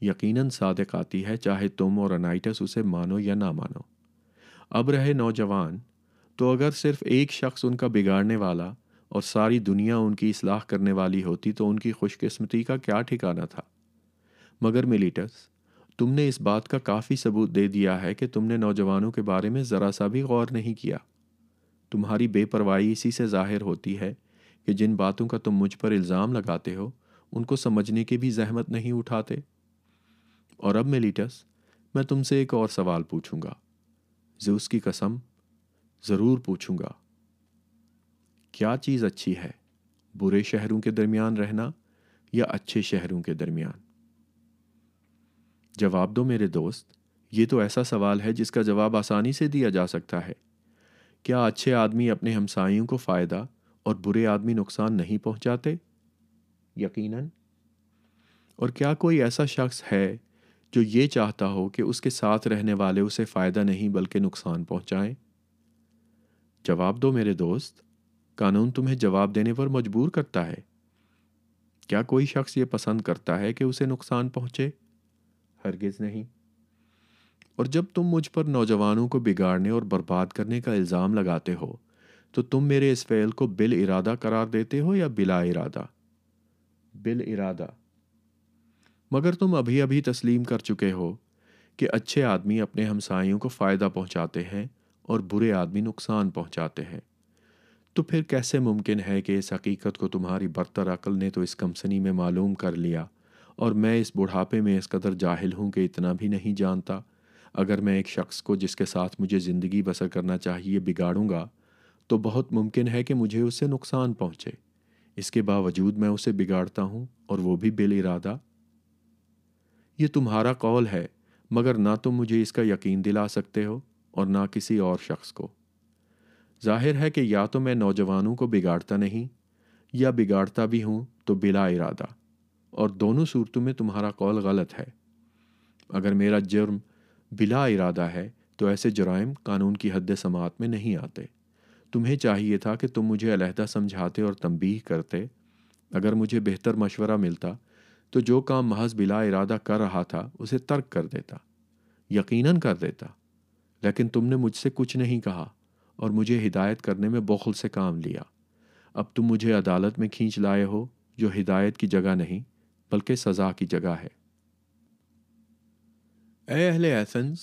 یقیناً صادق آتی ہے چاہے تم اور انائٹس اسے مانو یا نہ مانو۔ اب رہے نوجوان، تو اگر صرف ایک شخص ان کا بگاڑنے والا اور ساری دنیا ان کی اصلاح کرنے والی ہوتی تو ان کی خوش قسمتی کا کیا ٹھکانہ تھا؟ مگر ملیٹس، تم نے اس بات کا کافی ثبوت دے دیا ہے کہ تم نے نوجوانوں کے بارے میں ذرا سا بھی غور نہیں کیا۔ تمہاری بے پرواہی اسی سے ظاہر ہوتی ہے کہ جن باتوں کا تم مجھ پر الزام لگاتے ہو، ان کو سمجھنے کی بھی زحمت نہیں اٹھاتے۔ اور اب ملیٹس میں تم سے ایک اور سوال پوچھوں گا۔ زیوس کی قسم، ضرور پوچھوں گا۔ کیا چیز اچھی ہے، برے شہروں کے درمیان رہنا یا اچھے شہروں کے درمیان؟ جواب دو میرے دوست، یہ تو ایسا سوال ہے جس کا جواب آسانی سے دیا جا سکتا ہے۔ کیا اچھے آدمی اپنے ہمسایوں کو فائدہ اور برے آدمی نقصان نہیں پہنچاتے؟ یقیناً۔ اور کیا کوئی ایسا شخص ہے جو یہ چاہتا ہو کہ اس کے ساتھ رہنے والے اسے فائدہ نہیں بلکہ نقصان پہنچائیں؟ جواب دو میرے دوست، قانون تمہیں جواب دینے پر مجبور کرتا ہے۔ کیا کوئی شخص یہ پسند کرتا ہے کہ اسے نقصان پہنچے؟ ہرگز نہیں۔ اور جب تم مجھ پر نوجوانوں کو بگاڑنے اور برباد کرنے کا الزام لگاتے ہو تو تم میرے اس فعل کو بل ارادہ قرار دیتے ہو یا بلا ارادہ؟ بل ارادہ۔ مگر تم ابھی ابھی تسلیم کر چکے ہو کہ اچھے آدمی اپنے ہمسایوں کو فائدہ پہنچاتے ہیں اور برے آدمی نقصان پہنچاتے ہیں۔ تو پھر کیسے ممکن ہے کہ اس حقیقت کو تمہاری برتر عقل نے تو اس کمسنی میں معلوم کر لیا اور میں اس بڑھاپے میں اس قدر جاہل ہوں کہ اتنا بھی نہیں جانتا؟ اگر میں ایک شخص کو جس کے ساتھ مجھے زندگی بسر کرنا چاہیے بگاڑوں گا تو بہت ممکن ہے کہ مجھے اس سے نقصان پہنچے۔ اس کے باوجود میں اسے بگاڑتا ہوں اور وہ بھی بل ارادہ۔ یہ تمہارا قول ہے، مگر نہ تم مجھے اس کا یقین دلا سکتے ہو اور نہ کسی اور شخص کو۔ ظاہر ہے کہ یا تو میں نوجوانوں کو بگاڑتا نہیں، یا بگاڑتا بھی ہوں تو بلا ارادہ۔ اور دونوں صورتوں میں تمہارا قول غلط ہے۔ اگر میرا جرم بلا ارادہ ہے تو ایسے جرائم قانون کی حد سماعت میں نہیں آتے۔ تمہیں چاہیے تھا کہ تم مجھے علیحدہ سمجھاتے اور تنبیہ کرتے۔ اگر مجھے بہتر مشورہ ملتا تو جو کام محض بلا ارادہ کر رہا تھا اسے ترک کر دیتا، یقیناً کر دیتا۔ لیکن تم نے مجھ سے کچھ نہیں کہا اور مجھے ہدایت کرنے میں بخل سے کام لیا۔ اب تم مجھے عدالت میں کھینچ لائے ہو، جو ہدایت کی جگہ نہیں بلکہ سزا کی جگہ ہے۔ اے اہل ایتھنز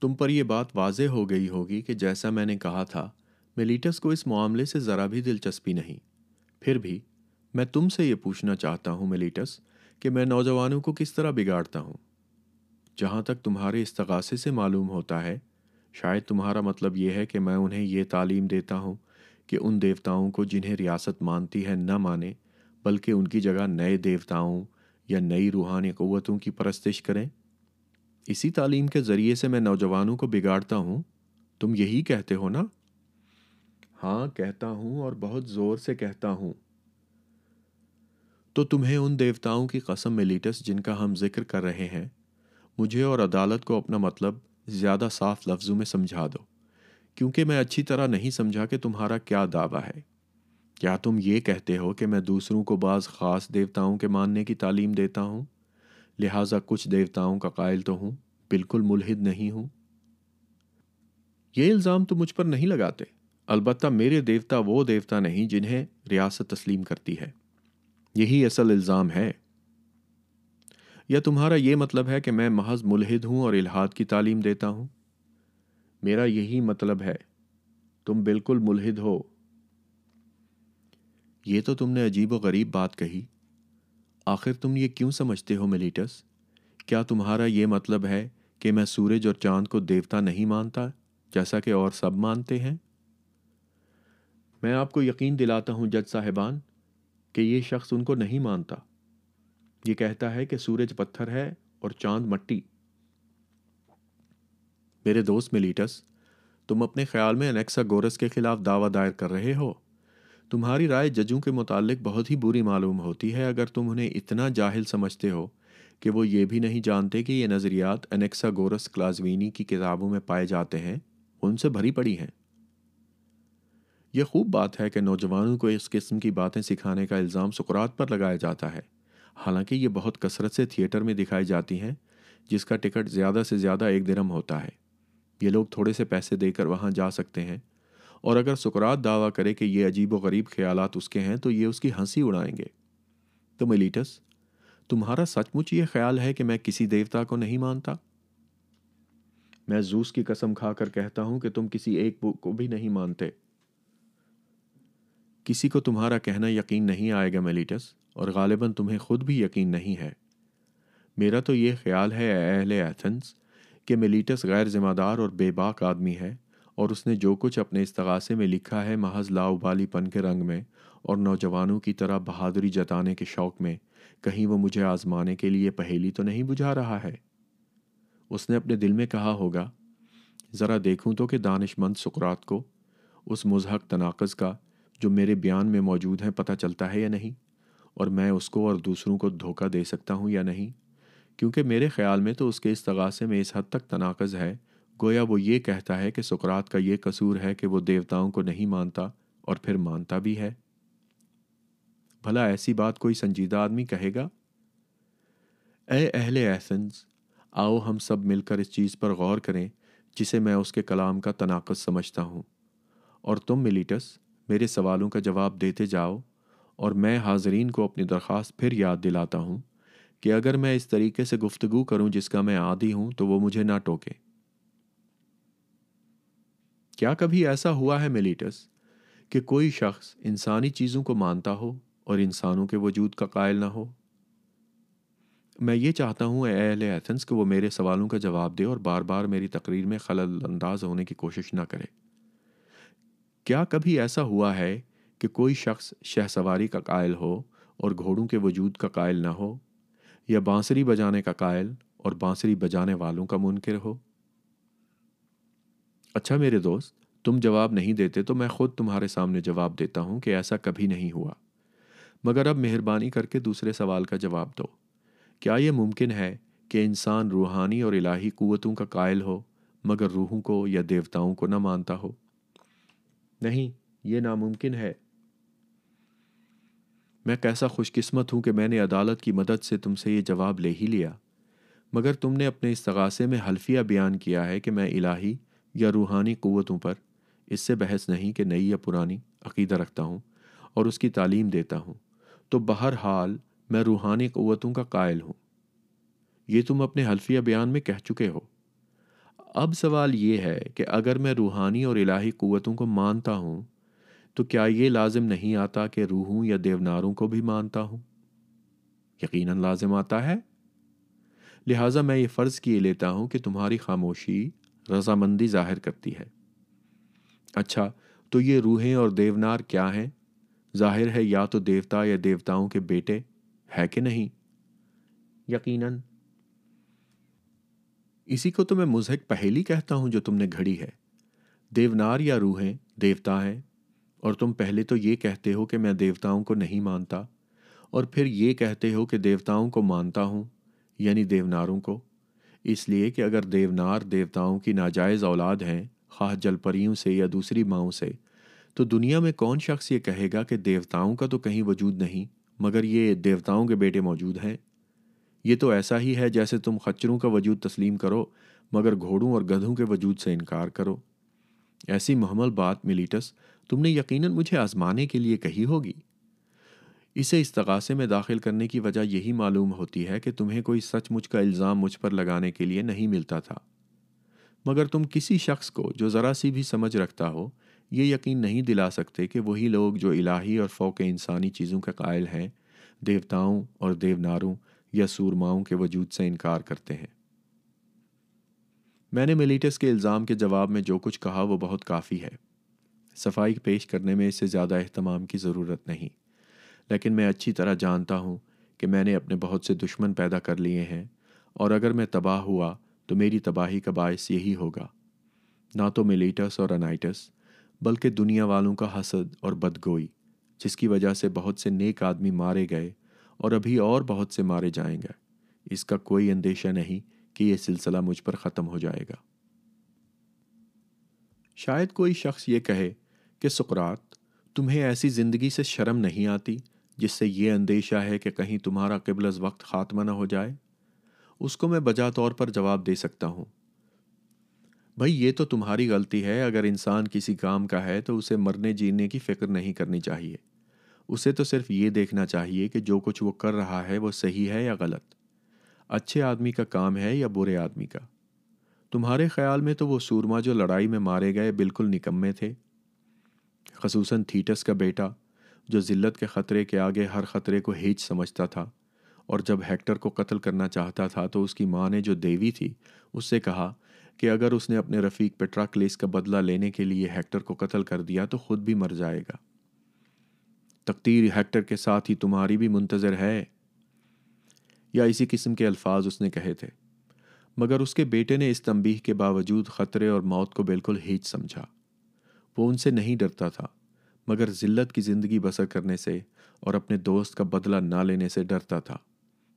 تم پر یہ بات واضح ہو گئی ہوگی کہ جیسا میں نے کہا تھا میلیٹس کو اس معاملے سے ذرا بھی دلچسپی نہیں۔ پھر بھی میں تم سے یہ پوچھنا چاہتا ہوں میلیٹس کہ میں نوجوانوں کو کس طرح بگاڑتا ہوں۔ جہاں تک تمہارے استغاثے سے معلوم ہوتا ہے، شاید تمہارا مطلب یہ ہے کہ میں انہیں یہ تعلیم دیتا ہوں کہ ان دیوتاؤں کو جنہیں ریاست مانتی ہے نہ مانے، بلکہ ان کی جگہ نئے دیوتاؤں یا نئی روحانی قوتوں کی پرستش کریں۔ اسی تعلیم کے ذریعے سے میں نوجوانوں کو بگاڑتا ہوں۔ تم یہی کہتے ہو نا؟ ہاں کہتا ہوں اور بہت زور سے کہتا ہوں۔ تو تمہیں ان دیوتاؤں کی قسم ملیٹس جن کا ہم ذکر کر رہے ہیں، مجھے اور عدالت کو اپنا مطلب زیادہ صاف لفظوں میں سمجھا دو، کیونکہ میں اچھی طرح نہیں سمجھا کہ تمہارا کیا دعویٰ ہے۔ کیا تم یہ کہتے ہو کہ میں دوسروں کو بعض خاص دیوتاؤں کے ماننے کی تعلیم دیتا ہوں؟ لہٰذا کچھ دیوتاؤں کا قائل تو ہوں، بالکل ملحد نہیں ہوں۔ یہ الزام تو مجھ پر نہیں لگاتے۔ البتہ میرے دیوتا وہ دیوتا نہیں جنہیں ریاست تسلیم کرتی ہے۔ یہی اصل الزام ہے۔ یا تمہارا یہ مطلب ہے کہ میں محض ملحد ہوں اور الحاد کی تعلیم دیتا ہوں؟ میرا یہی مطلب ہے۔ تم بالکل ملحد ہو۔ یہ تو تم نے عجیب و غریب بات کہی۔ آخر تم یہ کیوں سمجھتے ہو ملیٹس کیا تمہارا یہ مطلب ہے کہ میں سورج اور چاند کو دیوتا نہیں مانتا جیسا کہ اور سب مانتے ہیں؟ میں آپ کو یقین دلاتا ہوں جج صاحبان کہ یہ شخص ان کو نہیں مانتا۔ یہ کہتا ہے کہ سورج پتھر ہے اور چاند مٹی۔ میرے دوست ملیٹس، تم اپنے خیال میں انیکسا گورس کے خلاف دعویٰ دائر کر رہے ہو۔ تمہاری رائے ججوں کے متعلق بہت ہی بری معلوم ہوتی ہے اگر تم انہیں اتنا جاہل سمجھتے ہو کہ وہ یہ بھی نہیں جانتے کہ یہ نظریات انیکسا گورس کلازوینی کی کتابوں میں پائے جاتے ہیں۔ ان سے بھری پڑی ہیں۔ یہ خوب بات ہے کہ نوجوانوں کو اس قسم کی باتیں سکھانے کا الزام سکرات پر لگایا جاتا ہے۔ حالانکہ یہ بہت کثرت سے تھیٹر میں دکھائی جاتی ہیں، جس کا ٹکٹ زیادہ سے زیادہ ایک درم ہوتا ہے۔ یہ لوگ تھوڑے سے پیسے دے کر وہاں جا سکتے ہیں۔ اور اگر سکرات دعویٰ کرے کہ یہ عجیب و غریب خیالات اس کے ہیں، تو یہ اس کی ہنسی اڑائیں گے۔ تو ملیٹس تمہارا سچ مچ یہ خیال ہے کہ میں کسی دیوتا کو نہیں مانتا؟ میں زوس کی قسم کھا کر کہتا ہوں کہ تم کسی ایک کو بھی نہیں مانتے۔ کسی کو تمہارا کہنا یقین نہیں آئے گا میلیٹس، اور غالباً تمہیں خود بھی یقین نہیں ہے۔ میرا تو یہ خیال ہے اے اہل ایتھنس کہ میلیٹس غیر ذمہ دار اور بے باک آدمی ہے، اور اس نے جو کچھ اپنے استغاثے میں لکھا ہے محض لاؤبالی پن کے رنگ میں، اور نوجوانوں کی طرح بہادری جتانے کے شوق میں، کہیں وہ مجھے آزمانے کے لیے پہیلی تو نہیں بجھا رہا ہے۔ اس نے اپنے دل میں کہا ہوگا، ذرا دیکھوں تو کہ دانش مند سکرات کو، اس مضحق تناقض کا جو میرے بیان میں موجود ہے پتہ چلتا ہے یا نہیں؟ اور میں اس کو اور دوسروں کو دھوکہ دے سکتا ہوں یا نہیں؟ کیونکہ میرے خیال میں تو اس کے استغاثے میں اس حد تک تناقض ہے۔ گویا وہ یہ کہتا ہے کہ سکرات کا یہ قصور ہے کہ وہ دیوتاؤں کو نہیں مانتا اور پھر مانتا بھی ہے۔ بھلا ایسی بات کوئی سنجیدہ آدمی کہے گا؟ اے اہل ایسنس آؤ ہم سب مل کر اس چیز پر غور کریں جسے میں اس کے کلام کا تناقض سمجھتا ہوں۔ اور تم ملیٹس میرے سوالوں کا جواب دیتے جاؤ اور میں حاضرین کو اپنی درخواست پھر یاد دلاتا ہوں کہ اگر میں اس طریقے سے گفتگو کروں جس کا میں عادی ہوں تو وہ مجھے نہ ٹوکے۔ کیا کبھی ایسا ہوا ہے ملیٹس کہ کوئی شخص انسانی چیزوں کو مانتا ہو اور انسانوں کے وجود کا قائل نہ ہو؟ میں یہ چاہتا ہوں اے اہل ایتھنس کہ وہ میرے سوالوں کا جواب دے اور بار بار میری تقریر میں خلل انداز ہونے کی کوشش نہ کرے۔ کیا کبھی ایسا ہوا ہے کہ کوئی شخص شہ سواری کا قائل ہو اور گھوڑوں کے وجود کا قائل نہ ہو یا بانسری بجانے کا قائل اور بانسری بجانے والوں کا منکر ہو؟ اچھا میرے دوست، تم جواب نہیں دیتے تو میں خود تمہارے سامنے جواب دیتا ہوں کہ ایسا کبھی نہیں ہوا۔ مگر اب مہربانی کر کے دوسرے سوال کا جواب دو۔ کیا یہ ممکن ہے کہ انسان روحانی اور الہی قوتوں کا قائل ہو مگر روحوں کو یا دیوتاؤں کو نہ مانتا ہو؟ نہیں، یہ ناممکن ہے۔ میں کیسا خوش قسمت ہوں کہ میں نے عدالت کی مدد سے تم سے یہ جواب لے ہی لیا۔ مگر تم نے اپنے استغاثے میں حلفیہ بیان کیا ہے کہ میں الہی یا روحانی قوتوں پر اس سے بحث نہیں کہ نئی یا پرانی عقیدہ رکھتا ہوں اور اس کی تعلیم دیتا ہوں۔ تو بہرحال میں روحانی قوتوں کا قائل ہوں۔ یہ تم اپنے حلفیہ بیان میں کہہ چکے ہو۔ اب سوال یہ ہے کہ اگر میں روحانی اور الہی قوتوں کو مانتا ہوں، تو کیا یہ لازم نہیں آتا کہ روحوں یا دیوناروں کو بھی مانتا ہوں؟ یقیناً لازم آتا ہے۔ لہٰذا میں یہ فرض کیے لیتا ہوں کہ تمہاری خاموشی رضامندی ظاہر کرتی ہے۔ اچھا تو یہ روحیں اور دیونار کیا ہیں؟ ظاہر ہے یا تو دیوتا یا دیوتاؤں کے بیٹے، ہے کہ نہیں؟ یقیناً اسی کو تو میں مزہک پہلی کہتا ہوں جو تم نے گھڑی ہے۔ دیونار یا روحیں، دیوتا ہیں۔ اور تم پہلے تو یہ کہتے ہو کہ میں دیوتاؤں کو نہیں مانتا، اور پھر یہ کہتے ہو کہ دیوتاؤں کو مانتا ہوں یعنی دیوناروں کو۔ اس لیے کہ اگر دیونار دیوتاؤں کی ناجائز اولاد ہیں، خواہ جل پریوں سے یا دوسری ماؤں سے، تو دنیا میں کون شخص یہ کہے گا کہ دیوتاؤں کا تو کہیں وجود نہیں، مگر یہ دیوتاؤں کے بیٹے موجود ہیں۔ یہ تو ایسا ہی ہے جیسے تم خچروں کا وجود تسلیم کرو، مگر گھوڑوں اور گدھوں کے وجود سے انکار کرو۔ ایسی محمل بات ملیٹس تم نے یقیناً مجھے آزمانے کے لیے کہی ہوگی۔ اسے استغاثے میں داخل کرنے کی وجہ یہی معلوم ہوتی ہے کہ تمہیں کوئی سچ مچ کا الزام مجھ پر لگانے کے لیے نہیں ملتا تھا۔ مگر تم کسی شخص کو جو ذرا سی بھی سمجھ رکھتا ہو، یہ یقین نہیں دلا سکتے کہ وہی لوگ جو الہی اور فوق انسانی چیزوں کے قائل ہیں، دیوتاؤں اور دیوناروں یا سورماؤں کے وجود سے انکار کرتے ہیں۔ میں نے ملیٹس کے الزام کے جواب میں جو کچھ کہا وہ بہت کافی ہے۔ صفائی پیش کرنے میں اس سے زیادہ اہتمام کی ضرورت نہیں۔ لیکن میں اچھی طرح جانتا ہوں کہ میں نے اپنے بہت سے دشمن پیدا کر لیے ہیں اور اگر میں تباہ ہوا تو میری تباہی کا باعث یہی ہوگا۔ نہ تو ملیٹس اور انائٹس، بلکہ دنیا والوں کا حسد اور بدگوئی، جس کی وجہ سے بہت سے نیک آدمی مارے گئے اور ابھی اور بہت سے مارے جائیں گے۔ اس کا کوئی اندیشہ نہیں کہ یہ سلسلہ مجھ پر ختم ہو جائے گا۔ شاید کوئی شخص یہ کہے کہ سقرات تمہیں ایسی زندگی سے شرم نہیں آتی جس سے یہ اندیشہ ہے کہ کہیں تمہارا قبل از وقت خاتمہ نہ ہو جائے؟ اس کو میں بجا طور پر جواب دے سکتا ہوں۔ بھائی یہ تو تمہاری غلطی ہے۔ اگر انسان کسی کام کا ہے تو اسے مرنے جینے کی فکر نہیں کرنی چاہیے۔ اسے تو صرف یہ دیکھنا چاہیے کہ جو کچھ وہ کر رہا ہے وہ صحیح ہے یا غلط۔ اچھے آدمی کا کام ہے یا برے آدمی کا؟ تمہارے خیال میں تو وہ سورما جو لڑائی میں مارے گئے بالکل نکمے تھے۔ خصوصاً تھیٹس کا بیٹا، جو ذلت کے خطرے کے آگے ہر خطرے کو ہیچ سمجھتا تھا، اور جب ہیکٹر کو قتل کرنا چاہتا تھا تو اس کی ماں نے جو دیوی تھی، اس سے کہا کہ اگر اس نے اپنے رفیق پہ ٹرک لیس کا بدلہ لینے کے لیے ہیکٹر کو قتل کر دیا تو خود بھی مر جائے گا۔ تقدیر ہیکٹر کے ساتھ ہی تمہاری بھی منتظر ہے۔ یا اسی قسم کے الفاظ اس نے کہے تھے۔ مگر اس کے بیٹے نے اس تنبیہ کے باوجود خطرے اور موت کو بالکل ہیچ سمجھا۔ وہ ان سے نہیں ڈرتا تھا، مگر ذلت کی زندگی بسر کرنے سے اور اپنے دوست کا بدلہ نہ لینے سے ڈرتا تھا۔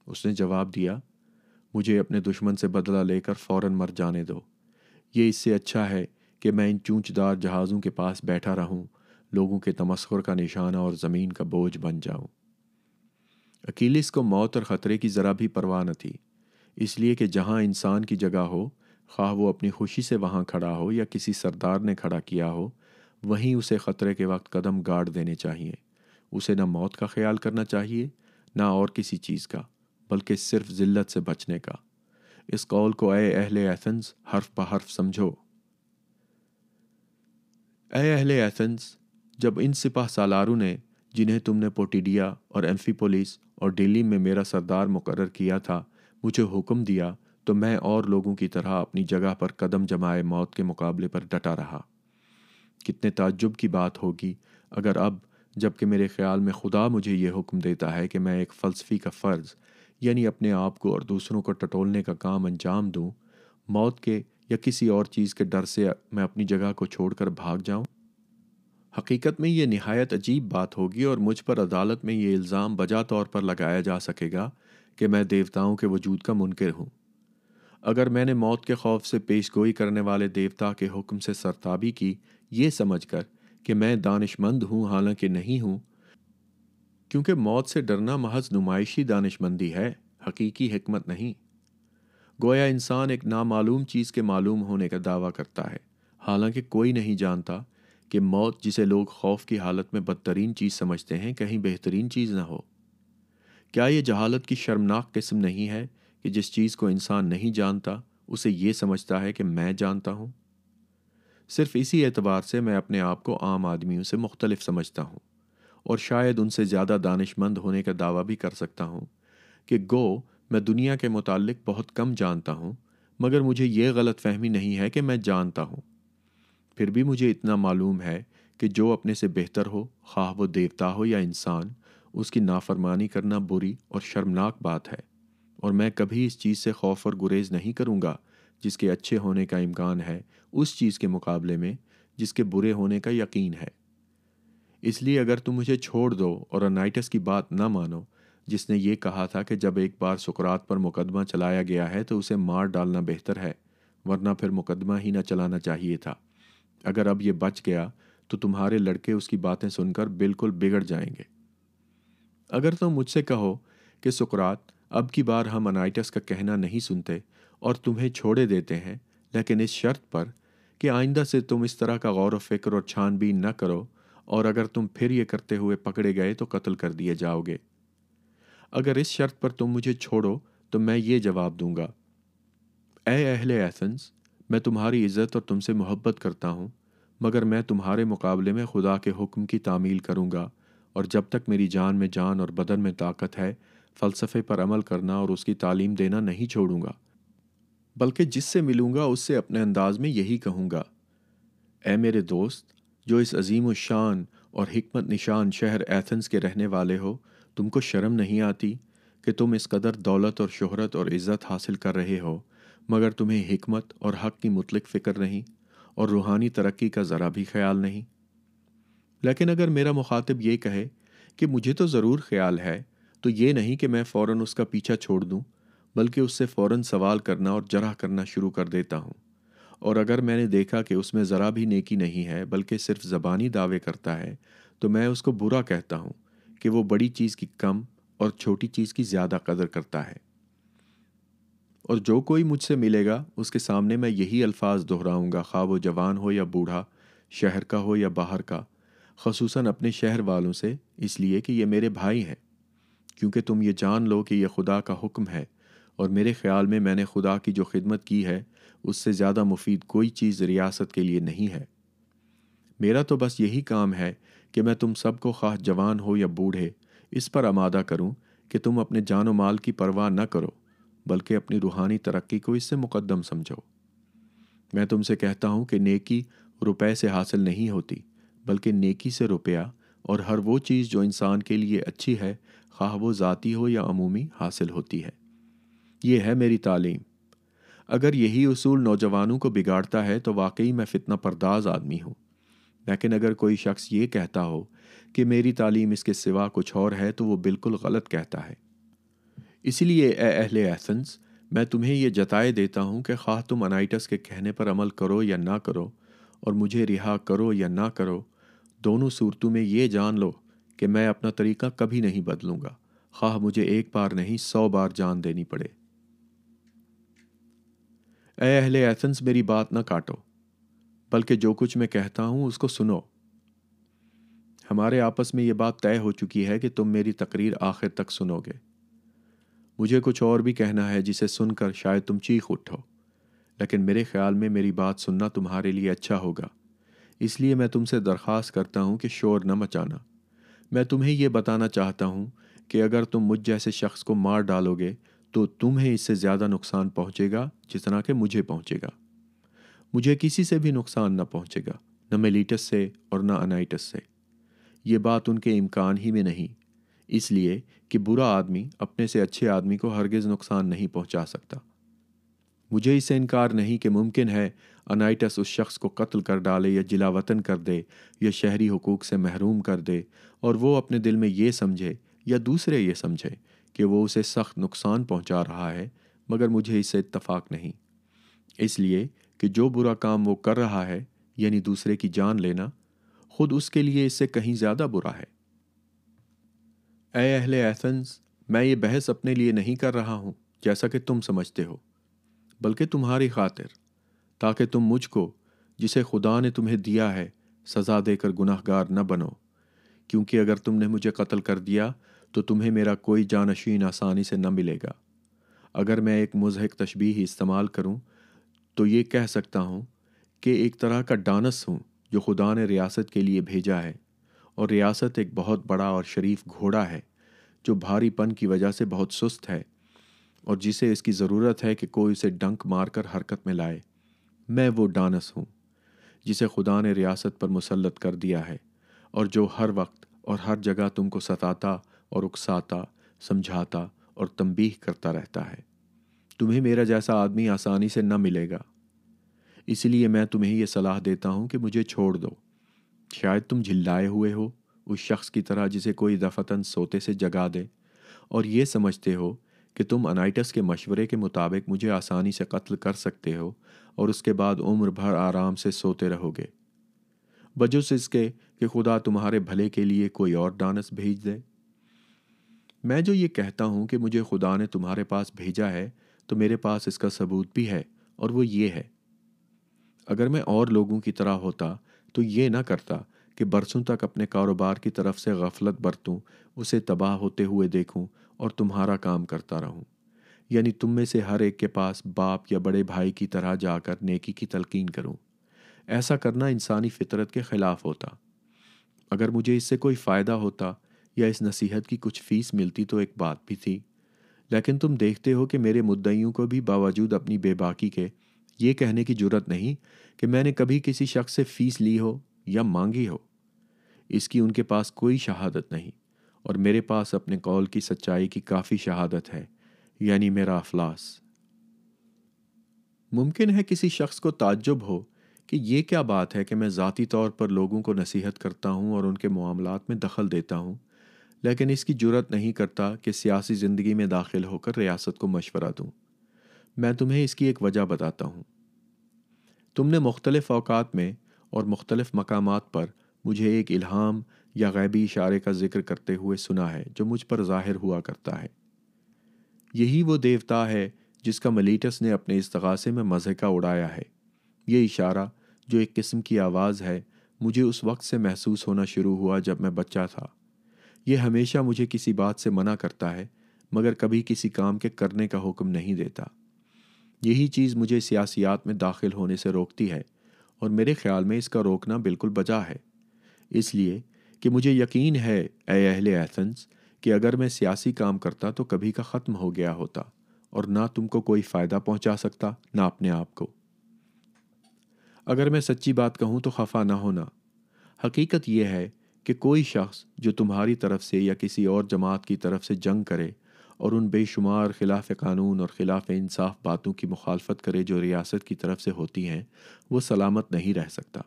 اس نے جواب دیا، مجھے اپنے دشمن سے بدلہ لے کر فوراً مر جانے دو۔ یہ اس سے اچھا ہے کہ میں ان چونچدار جہازوں کے پاس بیٹھا رہوں لوگوں کے تمسخر کا نشانہ اور زمین کا بوجھ بن جاؤں۔ اکیلس کو موت اور خطرے کی ذرا بھی پرواہ نہ تھی، اس لیے کہ جہاں انسان کی جگہ ہو، خواہ وہ اپنی خوشی سے وہاں کھڑا ہو یا کسی سردار نے کھڑا کیا ہو، وہیں اسے خطرے کے وقت قدم گاڑ دینے چاہیے۔ اسے نہ موت کا خیال کرنا چاہیے، نہ اور کسی چیز کا، بلکہ صرف ذلت سے بچنے کا۔ اس قول کو اے اہل ایتھنز، حرف بحرف سمجھو۔ اے اہل ایتھنز جب ان سپاہ سالاروں نے جنہیں تم نے پوٹیڈیا اور ایمفی پولیس اور دلی میں میرا سردار مقرر کیا تھا، مجھے حکم دیا تو میں اور لوگوں کی طرح اپنی جگہ پر قدم جمائے موت کے مقابلے پر ڈٹا رہا۔ کتنے تعجب کی بات ہوگی اگر اب جبکہ میرے خیال میں خدا مجھے یہ حکم دیتا ہے کہ میں ایک فلسفی کا فرض یعنی اپنے آپ کو اور دوسروں کو ٹٹولنے کا کام انجام دوں، موت کے یا کسی اور چیز کے ڈر سے میں اپنی جگہ کو چھوڑ کر بھاگ جاؤں؟ حقیقت میں یہ نہایت عجیب بات ہوگی اور مجھ پر عدالت میں یہ الزام بجا طور پر لگایا جا سکے گا کہ میں دیوتاؤں کے وجود کا منکر ہوں۔ اگر میں نے موت کے خوف سے پیش گوئی کرنے والے دیوتا کے حکم سے سرتابی کی، یہ سمجھ کر کہ میں دانش مند ہوں حالانکہ نہیں ہوں، کیونکہ موت سے ڈرنا محض نمائشی دانش مندی ہے، حقیقی حکمت نہیں۔ گویا انسان ایک نامعلوم چیز کے معلوم ہونے کا دعویٰ کرتا ہے، حالانکہ کوئی نہیں جانتا کہ موت جسے لوگ خوف کی حالت میں بدترین چیز سمجھتے ہیں، کہیں بہترین چیز نہ ہو۔ کیا یہ جہالت کی شرمناک قسم نہیں ہے کہ جس چیز کو انسان نہیں جانتا، اسے یہ سمجھتا ہے کہ میں جانتا ہوں؟ صرف اسی اعتبار سے میں اپنے آپ کو عام آدمیوں سے مختلف سمجھتا ہوں، اور شاید ان سے زیادہ دانش مند ہونے کا دعویٰ بھی کر سکتا ہوں کہ گو، میں دنیا کے متعلق بہت کم جانتا ہوں، مگر مجھے یہ غلط فہمی نہیں ہے کہ میں جانتا ہوں۔ پھر بھی مجھے اتنا معلوم ہے کہ جو اپنے سے بہتر ہو، خواہ وہ دیوتا ہو یا انسان، اس کی نافرمانی کرنا بری اور شرمناک بات ہے۔ اور میں کبھی اس چیز سے خوف اور گریز نہیں کروں گا جس کے اچھے ہونے کا امکان ہے، اس چیز کے مقابلے میں جس کے برے ہونے کا یقین ہے۔ اس لیے اگر تم مجھے چھوڑ دو اور انائٹس کی بات نہ مانو، جس نے یہ کہا تھا کہ جب ایک بار سکرات پر مقدمہ چلایا گیا ہے تو اسے مار ڈالنا بہتر ہے، ورنہ پھر مقدمہ ہی نہ چلانا چاہیے تھا۔ اگر اب یہ بچ گیا تو تمہارے لڑکے اس کی باتیں سن کر بالکل بگڑ جائیں گے۔ اگر تم مجھ سے کہو کہ سکرات اب کی بار ہم انائٹس کا کہنا نہیں سنتے اور تمہیں چھوڑے دیتے ہیں، لیکن اس شرط پر کہ آئندہ سے تم اس طرح کا غور و فکر اور چھان بین نہ کرو اور اگر تم پھر یہ کرتے ہوئے پکڑے گئے تو قتل کر دیے جاؤ گے۔ اگر اس شرط پر تم مجھے چھوڑو تو میں یہ جواب دوں گا۔ اے اہل ایسنس میں تمہاری عزت اور تم سے محبت کرتا ہوں، مگر میں تمہارے مقابلے میں خدا کے حکم کی تعمیل کروں گا، اور جب تک میری جان میں جان اور بدن میں طاقت ہے، فلسفے پر عمل کرنا اور اس کی تعلیم دینا نہیں چھوڑوں گا، بلکہ جس سے ملوں گا اس سے اپنے انداز میں یہی کہوں گا۔ اے میرے دوست، جو اس عظیم و شان اور حکمت نشان شہر ایتھنس کے رہنے والے ہو، تم کو شرم نہیں آتی کہ تم اس قدر دولت اور شہرت اور عزت حاصل کر رہے ہو۔ مگر تمہیں حکمت اور حق کی مطلق فکر نہیں اور روحانی ترقی کا ذرا بھی خیال نہیں۔ لیکن اگر میرا مخاطب یہ کہے کہ مجھے تو ضرور خیال ہے، تو یہ نہیں کہ میں فوراً اس کا پیچھا چھوڑ دوں، بلکہ اس سے فوراً سوال کرنا اور جرح کرنا شروع کر دیتا ہوں۔ اور اگر میں نے دیکھا کہ اس میں ذرا بھی نیکی نہیں ہے، بلکہ صرف زبانی دعوے کرتا ہے، تو میں اس کو برا کہتا ہوں کہ وہ بڑی چیز کی کم اور چھوٹی چیز کی زیادہ قدر کرتا ہے۔ اور جو کوئی مجھ سے ملے گا، اس کے سامنے میں یہی الفاظ دہراؤں گا، خواب و جوان ہو یا بوڑھا، شہر کا ہو یا باہر کا، خصوصاً اپنے شہر والوں سے، اس لیے کہ یہ میرے بھائی ہیں۔ کیونکہ تم یہ جان لو کہ یہ خدا کا حکم ہے، اور میرے خیال میں میں نے خدا کی جو خدمت کی ہے، اس سے زیادہ مفید کوئی چیز ریاست کے لیے نہیں ہے۔ میرا تو بس یہی کام ہے کہ میں تم سب کو خواہ جوان ہو یا بوڑھے، اس پر آمادہ کروں کہ تم اپنے جان و مال کی پرواہ نہ کرو۔ بلکہ اپنی روحانی ترقی کو اس سے مقدم سمجھو۔ میں تم سے کہتا ہوں کہ نیکی روپے سے حاصل نہیں ہوتی، بلکہ نیکی سے روپیہ، اور ہر وہ چیز جو انسان کے لیے اچھی ہے، خواہ وہ ذاتی ہو یا عمومی، حاصل ہوتی ہے۔ یہ ہے میری تعلیم۔ اگر یہی اصول نوجوانوں کو بگاڑتا ہے، تو واقعی میں فتنہ پرداز آدمی ہوں۔ لیکن اگر کوئی شخص یہ کہتا ہو کہ میری تعلیم اس کے سوا کچھ اور ہے، تو وہ بالکل غلط کہتا ہے۔ اسی لیے اے اہل ایسنس میں تمہیں یہ جتائے دیتا ہوں کہ خواہ تم انائٹس کے کہنے پر عمل کرو یا نہ کرو اور مجھے رہا کرو یا نہ کرو، دونوں صورتوں میں یہ جان لو کہ میں اپنا طریقہ کبھی نہیں بدلوں گا۔ خواہ مجھے ایک بار نہیں، سو بار جان دینی پڑے۔ اے اہل ایتھنس میری بات نہ کاٹو، بلکہ جو کچھ میں کہتا ہوں اس کو سنو۔ ہمارے آپس میں یہ بات طے ہو چکی ہے کہ تم میری تقریر آخر تک سنو گے۔ مجھے کچھ اور بھی کہنا ہے جسے سن کر شاید تم چیخ اٹھو۔ لیکن میرے خیال میں میری بات سننا تمہارے لیے اچھا ہوگا۔ اس لیے میں تم سے درخواست کرتا ہوں کہ شور نہ مچانا۔ میں تمہیں یہ بتانا چاہتا ہوں کہ اگر تم مجھ جیسے شخص کو مار ڈالو گے تو تمہیں اس سے زیادہ نقصان پہنچے گا جتنا کہ مجھے پہنچے گا۔ مجھے کسی سے بھی نقصان نہ پہنچے گا، نہ میلیٹس سے اور نہ انائٹس سے۔ یہ بات ان کے امکان ہی میں نہیں۔ اس لیے کہ برا آدمی اپنے سے اچھے آدمی کو ہرگز نقصان نہیں پہنچا سکتا۔ مجھے اس سے انکار نہیں کہ ممکن ہے انائٹس اس شخص کو قتل کر ڈالے یا جلا وطن کر دے یا شہری حقوق سے محروم کر دے اور وہ اپنے دل میں یہ سمجھے یا دوسرے یہ سمجھے کہ وہ اسے سخت نقصان پہنچا رہا ہے، مگر مجھے اس سے اتفاق نہیں۔ اس لیے کہ جو برا کام وہ کر رہا ہے یعنی دوسرے کی جان لینا، خود اس کے لیے اس سے کہیں زیادہ برا ہے۔ اے اہل ایتھنز، میں یہ بحث اپنے لیے نہیں کر رہا ہوں، جیسا کہ تم سمجھتے ہو، بلکہ تمہاری خاطر، تاکہ تم مجھ کو، جسے خدا نے تمہیں دیا ہے، سزا دے کر گناہ گار نہ بنو، کیونکہ اگر تم نے مجھے قتل کر دیا، تو تمہیں میرا کوئی جانشین آسانی سے نہ ملے گا۔ اگر میں ایک مضحک تشبیح استعمال کروں، تو یہ کہہ سکتا ہوں کہ ایک طرح کا ڈانس ہوں جو خدا نے ریاست کے لیے بھیجا ہے۔ اور ریاست ایک بہت بڑا اور شریف گھوڑا ہے، جو بھاری پن کی وجہ سے بہت سست ہے، اور جسے اس کی ضرورت ہے کہ کوئی اسے ڈنک مار کر حرکت میں لائے۔ میں وہ ڈانس ہوں، جسے خدا نے ریاست پر مسلط کر دیا ہے، اور جو ہر وقت اور ہر جگہ تم کو ستاتا اور اکساتا، سمجھاتا اور تنبیہ کرتا رہتا ہے۔ تمہیں میرا جیسا آدمی آسانی سے نہ ملے گا۔ اس لیے میں تمہیں یہ صلاح دیتا ہوں کہ مجھے چھوڑ دو۔ شاید تم جھلائے ہوئے ہو اس شخص کی طرح جسے کوئی دفتن سوتے سے جگا دے اور یہ سمجھتے ہو کہ تم انائٹس کے مشورے کے مطابق مجھے آسانی سے قتل کر سکتے ہو اور اس کے بعد عمر بھر آرام سے سوتے رہو گے۔ بجوس اس کے کہ خدا تمہارے بھلے کے لیے کوئی اور ڈانس بھیج دے۔ میں جو یہ کہتا ہوں کہ مجھے خدا نے تمہارے پاس بھیجا ہے، تو میرے پاس اس کا ثبوت بھی ہے اور وہ یہ ہے۔ اگر میں اور لوگوں کی طرح ہوتا تو یہ نہ کرتا کہ برسوں تک اپنے کاروبار کی طرف سے غفلت برتوں، اسے تباہ ہوتے ہوئے دیکھوں اور تمہارا کام کرتا رہوں۔ یعنی تم میں سے ہر ایک کے پاس باپ یا بڑے بھائی کی طرح جا کر نیکی کی تلقین کروں۔ ایسا کرنا انسانی فطرت کے خلاف ہوتا۔ اگر مجھے اس سے کوئی فائدہ ہوتا یا اس نصیحت کی کچھ فیس ملتی تو ایک بات بھی تھی۔ لیکن تم دیکھتے ہو کہ میرے مدعیوں کو بھی باوجود اپنی بے باکی کے یہ کہنے کی ضرورت نہیں کہ میں نے کبھی کسی شخص سے فیس لی ہو یا مانگی ہو۔ اس کی ان کے پاس کوئی شہادت نہیں اور میرے پاس اپنے قول کی سچائی کی کافی شہادت ہے یعنی میرا افلاس۔ ممکن ہے کسی شخص کو تعجب ہو کہ یہ کیا بات ہے کہ میں ذاتی طور پر لوگوں کو نصیحت کرتا ہوں اور ان کے معاملات میں دخل دیتا ہوں، لیکن اس کی جرت نہیں کرتا کہ سیاسی زندگی میں داخل ہو کر ریاست کو مشورہ دوں۔ میں تمہیں اس کی ایک وجہ بتاتا ہوں۔ تم نے مختلف اوقات میں اور مختلف مقامات پر مجھے ایک الہام یا غیبی اشارے کا ذکر کرتے ہوئے سنا ہے جو مجھ پر ظاہر ہوا کرتا ہے۔ یہی وہ دیوتا ہے جس کا ملیٹس نے اپنے استغاثے میں مذہقہ اڑایا ہے۔ یہ اشارہ جو ایک قسم کی آواز ہے، مجھے اس وقت سے محسوس ہونا شروع ہوا جب میں بچہ تھا۔ یہ ہمیشہ مجھے کسی بات سے منع کرتا ہے، مگر کبھی کسی کام کے کرنے کا حکم نہیں دیتا۔ یہی چیز مجھے سیاسیات میں داخل ہونے سے روکتی ہے اور میرے خیال میں اس کا روکنا بالکل بجا ہے۔ اس لیے کہ مجھے یقین ہے، اے اہل ایتھنس، کہ اگر میں سیاسی کام کرتا تو کبھی کا ختم ہو گیا ہوتا اور نہ تم کو کوئی فائدہ پہنچا سکتا، نہ اپنے آپ کو۔ اگر میں سچی بات کہوں تو خفا نہ ہونا۔ حقیقت یہ ہے کہ کوئی شخص جو تمہاری طرف سے یا کسی اور جماعت کی طرف سے جنگ کرے اور ان بے شمار خلاف قانون اور خلاف انصاف باتوں کی مخالفت کرے جو ریاست کی طرف سے ہوتی ہیں، وہ سلامت نہیں رہ سکتا۔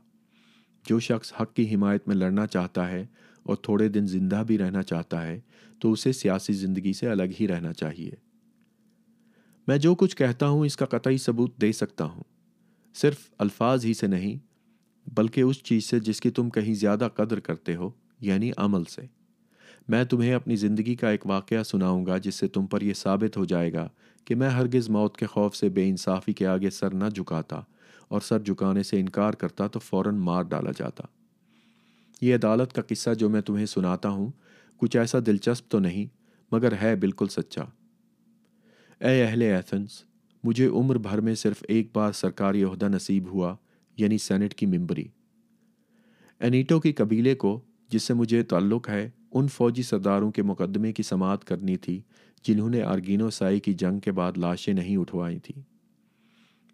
جو شخص حق کی حمایت میں لڑنا چاہتا ہے اور تھوڑے دن زندہ بھی رہنا چاہتا ہے، تو اسے سیاسی زندگی سے الگ ہی رہنا چاہیے۔ میں جو کچھ کہتا ہوں، اس کا قطعی ثبوت دے سکتا ہوں۔ صرف الفاظ ہی سے نہیں، بلکہ اس چیز سے جس کی تم کہیں زیادہ قدر کرتے ہو یعنی عمل سے۔ میں تمہیں اپنی زندگی کا ایک واقعہ سناؤں گا جس سے تم پر یہ ثابت ہو جائے گا کہ میں ہرگز موت کے خوف سے بے انصافی کے آگے سر نہ جھکاتا اور سر جھکانے سے انکار کرتا تو فوراً مار ڈالا جاتا۔ یہ عدالت کا قصہ جو میں تمہیں سناتا ہوں، کچھ ایسا دلچسپ تو نہیں، مگر ہے بالکل سچا۔ اے اہل ایتھنس، مجھے عمر بھر میں صرف ایک بار سرکاری عہدہ نصیب ہوا یعنی سینٹ کی ممبری۔ اینیٹو کی قبیلے کو، جس سے مجھے تعلق ہے ان فوجی سرداروں کے مقدمے کی سماعت کرنی تھی، جنہوں نے آرگینو سائی کی جنگ کے بعد لاشیں نہیں اٹھوائی تھیں۔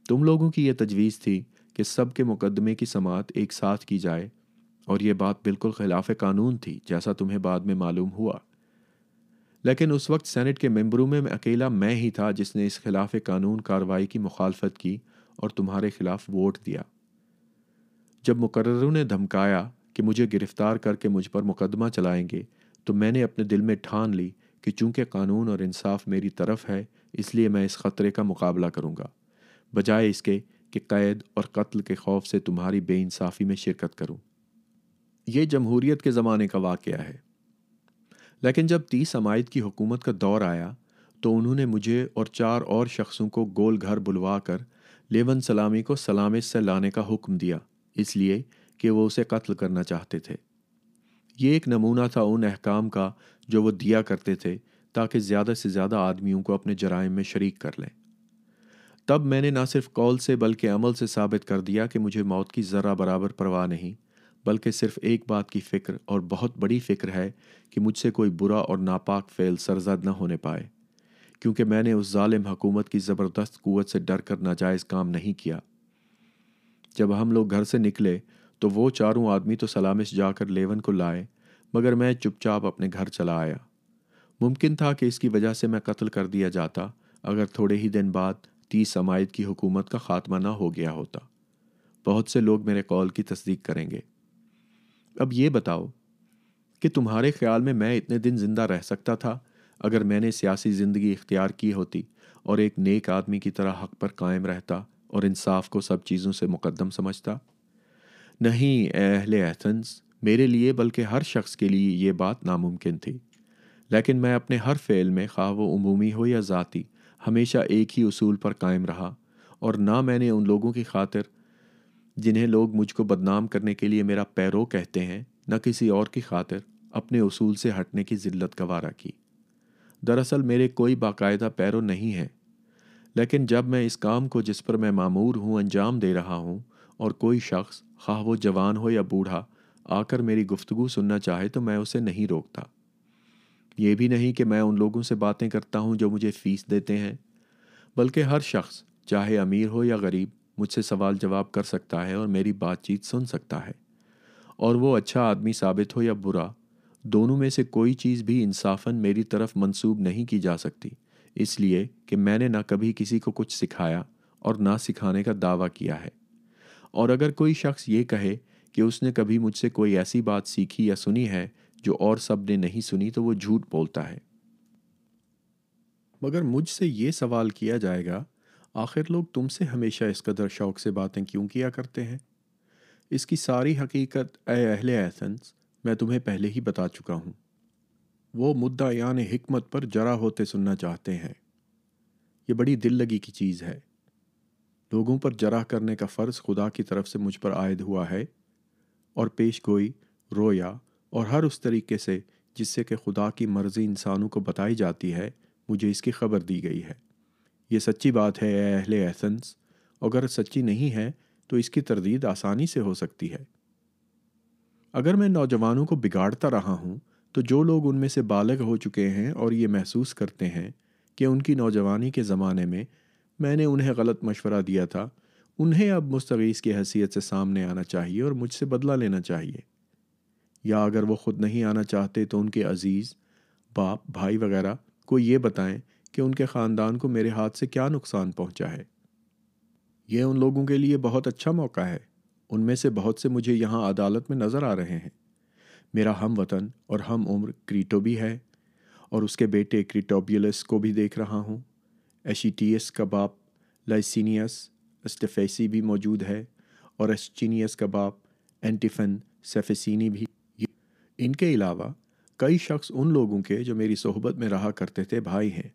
تم لوگوں کی یہ تجویز تھی کہ سب کے مقدمے کی سماعت ایک ساتھ کی جائے، اور یہ بات بالکل خلاف قانون تھی، جیسا تمہیں بعد میں معلوم ہوا۔ لیکن اس وقت سینٹ کے ممبروں میں اکیلا میں ہی تھا جس نے اس خلاف قانون کارروائی کی مخالفت کی اور تمہارے خلاف ووٹ دیا۔ جب مقرروں نے دھمکایا کہ مجھے گرفتار کر کے مجھ پر مقدمہ چلائیں گے، تو میں نے اپنے دل میں ٹھان لی کہ چونکہ قانون اور انصاف میری طرف ہے، اس لیے میں اس خطرے کا مقابلہ کروں گا۔ بجائے اس کے کہ قید اور قتل کے خوف سے تمہاری بے انصافی میں شرکت کروں۔ یہ جمہوریت کے زمانے کا واقعہ ہے۔ لیکن جب تیس عمائد کی حکومت کا دور آیا، تو انہوں نے مجھے اور چار اور شخصوں کو گول گھر بلوا کر لیون سلامی کو سلامت سے لانے کا حکم دیا۔ اس لیے کہ وہ اسے قتل کرنا چاہتے تھے۔ یہ ایک نمونہ تھا ان احکام کا جو وہ دیا کرتے تھے تاکہ زیادہ سے زیادہ آدمیوں کو اپنے جرائم میں شریک کر لیں۔ تب میں نے نہ صرف قول سے بلکہ عمل سے ثابت کر دیا کہ مجھے موت کی ذرہ برابر پرواہ نہیں، بلکہ صرف ایک بات کی فکر اور بہت بڑی فکر ہے کہ مجھ سے کوئی برا اور ناپاک فعل سرزد نہ ہونے پائے۔ کیونکہ میں نے اس ظالم حکومت کی زبردست قوت سے ڈر کر ناجائز کام نہیں کیا۔ جب ہم لوگ گھر سے نکلے تو وہ چاروں آدمی تو سلامش جا کر لیون کو لائے، مگر میں چپ چاپ اپنے گھر چلا آیا۔ ممکن تھا کہ اس کی وجہ سے میں قتل کر دیا جاتا، اگر تھوڑے ہی دن بعد تیس سماعت کی حکومت کا خاتمہ نہ ہو گیا ہوتا۔ بہت سے لوگ میرے قول کی تصدیق کریں گے۔ اب یہ بتاؤ کہ تمہارے خیال میں میں اتنے دن زندہ رہ سکتا تھا اگر میں نے سیاسی زندگی اختیار کی ہوتی اور ایک نیک آدمی کی طرح حق پر قائم رہتا اور انصاف کو سب چیزوں سے مقدم سمجھتا؟ نہیں اے اہل ایتھنس میرے لیے بلکہ ہر شخص کے لیے یہ بات ناممکن تھی۔ لیکن میں اپنے ہر فعل میں خواہ وہ عمومی ہو یا ذاتی، ہمیشہ ایک ہی اصول پر قائم رہا۔ اور نہ میں نے ان لوگوں کی خاطر، جنہیں لوگ مجھ کو بدنام کرنے کے لیے میرا پیرو کہتے ہیں، نہ کسی اور کی خاطر اپنے اصول سے ہٹنے کی ذلت گوارا کی۔ دراصل میرے کوئی باقاعدہ پیرو نہیں ہے لیکن جب میں اس کام کو جس پر میں معمور ہوں انجام دے رہا ہوں اور کوئی شخص خواہ وہ جوان ہو یا بوڑھا آ کر میری گفتگو سننا چاہے تو میں اسے نہیں روکتا۔ یہ بھی نہیں کہ میں ان لوگوں سے باتیں کرتا ہوں جو مجھے فیس دیتے ہیں، بلکہ ہر شخص، چاہے امیر ہو یا غریب، مجھ سے سوال جواب کر سکتا ہے اور میری بات چیت سن سکتا ہے۔ اور وہ اچھا آدمی ثابت ہو یا برا، دونوں میں سے کوئی چیز بھی انصافاً میری طرف منسوب نہیں کی جا سکتی، اس لیے کہ میں نے نہ کبھی کسی کو کچھ سکھایا اور نہ سکھانے کا دعویٰ کیا ہے۔ اور اگر کوئی شخص یہ کہے کہ اس نے کبھی مجھ سے کوئی ایسی بات سیکھی یا سنی ہے جو اور سب نے نہیں سنی تو وہ جھوٹ بولتا ہے۔ مگر مجھ سے یہ سوال کیا جائے گا، آخر لوگ تم سے ہمیشہ اس قدر شوق سے باتیں کیوں کیا کرتے ہیں؟ اس کی ساری حقیقت، اے اہل ایسنس میں تمہیں پہلے ہی بتا چکا ہوں۔ وہ مدعیان حکمت پر جرا ہوتے سننا چاہتے ہیں۔ یہ بڑی دل لگی کی چیز ہے۔ لوگوں پر جرا کرنے کا فرض خدا کی طرف سے مجھ پر عائد ہوا ہے، اور پیش گوئی، رویا، اور ہر اس طریقے سے جس سے کہ خدا کی مرضی انسانوں کو بتائی جاتی ہے، مجھے اس کی خبر دی گئی ہے۔ یہ سچی بات ہے، اے اہل احسنس اگر سچی نہیں ہے، تو اس کی تردید آسانی سے ہو سکتی ہے۔ اگر میں نوجوانوں کو بگاڑتا رہا ہوں، تو جو لوگ ان میں سے بالغ ہو چکے ہیں اور یہ محسوس کرتے ہیں کہ ان کی نوجوانی کے زمانے میں میں نے انہیں غلط مشورہ دیا تھا۔ انہیں اب مستغیث کی حیثیت سے سامنے آنا چاہیے اور مجھ سے بدلہ لینا چاہیے۔ یا اگر وہ خود نہیں آنا چاہتے تو ان کے عزیز، باپ، بھائی وغیرہ کو یہ بتائیں کہ ان کے خاندان کو میرے ہاتھ سے کیا نقصان پہنچا ہے۔ یہ ان لوگوں کے لیے بہت اچھا موقع ہے۔ ان میں سے بہت سے مجھے یہاں عدالت میں نظر آ رہے ہیں۔ میرا ہم وطن اور ہم عمر کریٹو بھی ہے اور اس کے بیٹے کریٹوبیولس کو بھی دیکھ رہا ہوں۔ ایشیٹیس کا باپ لائسینیس اسٹیفیسی بھی موجود ہے اور ایسچینیس کا باپ اینٹیفن سیفیسینی بھی ان کے علاوہ کئی شخص ان لوگوں کے جو میری صحبت میں رہا کرتے تھے بھائی ہیں۔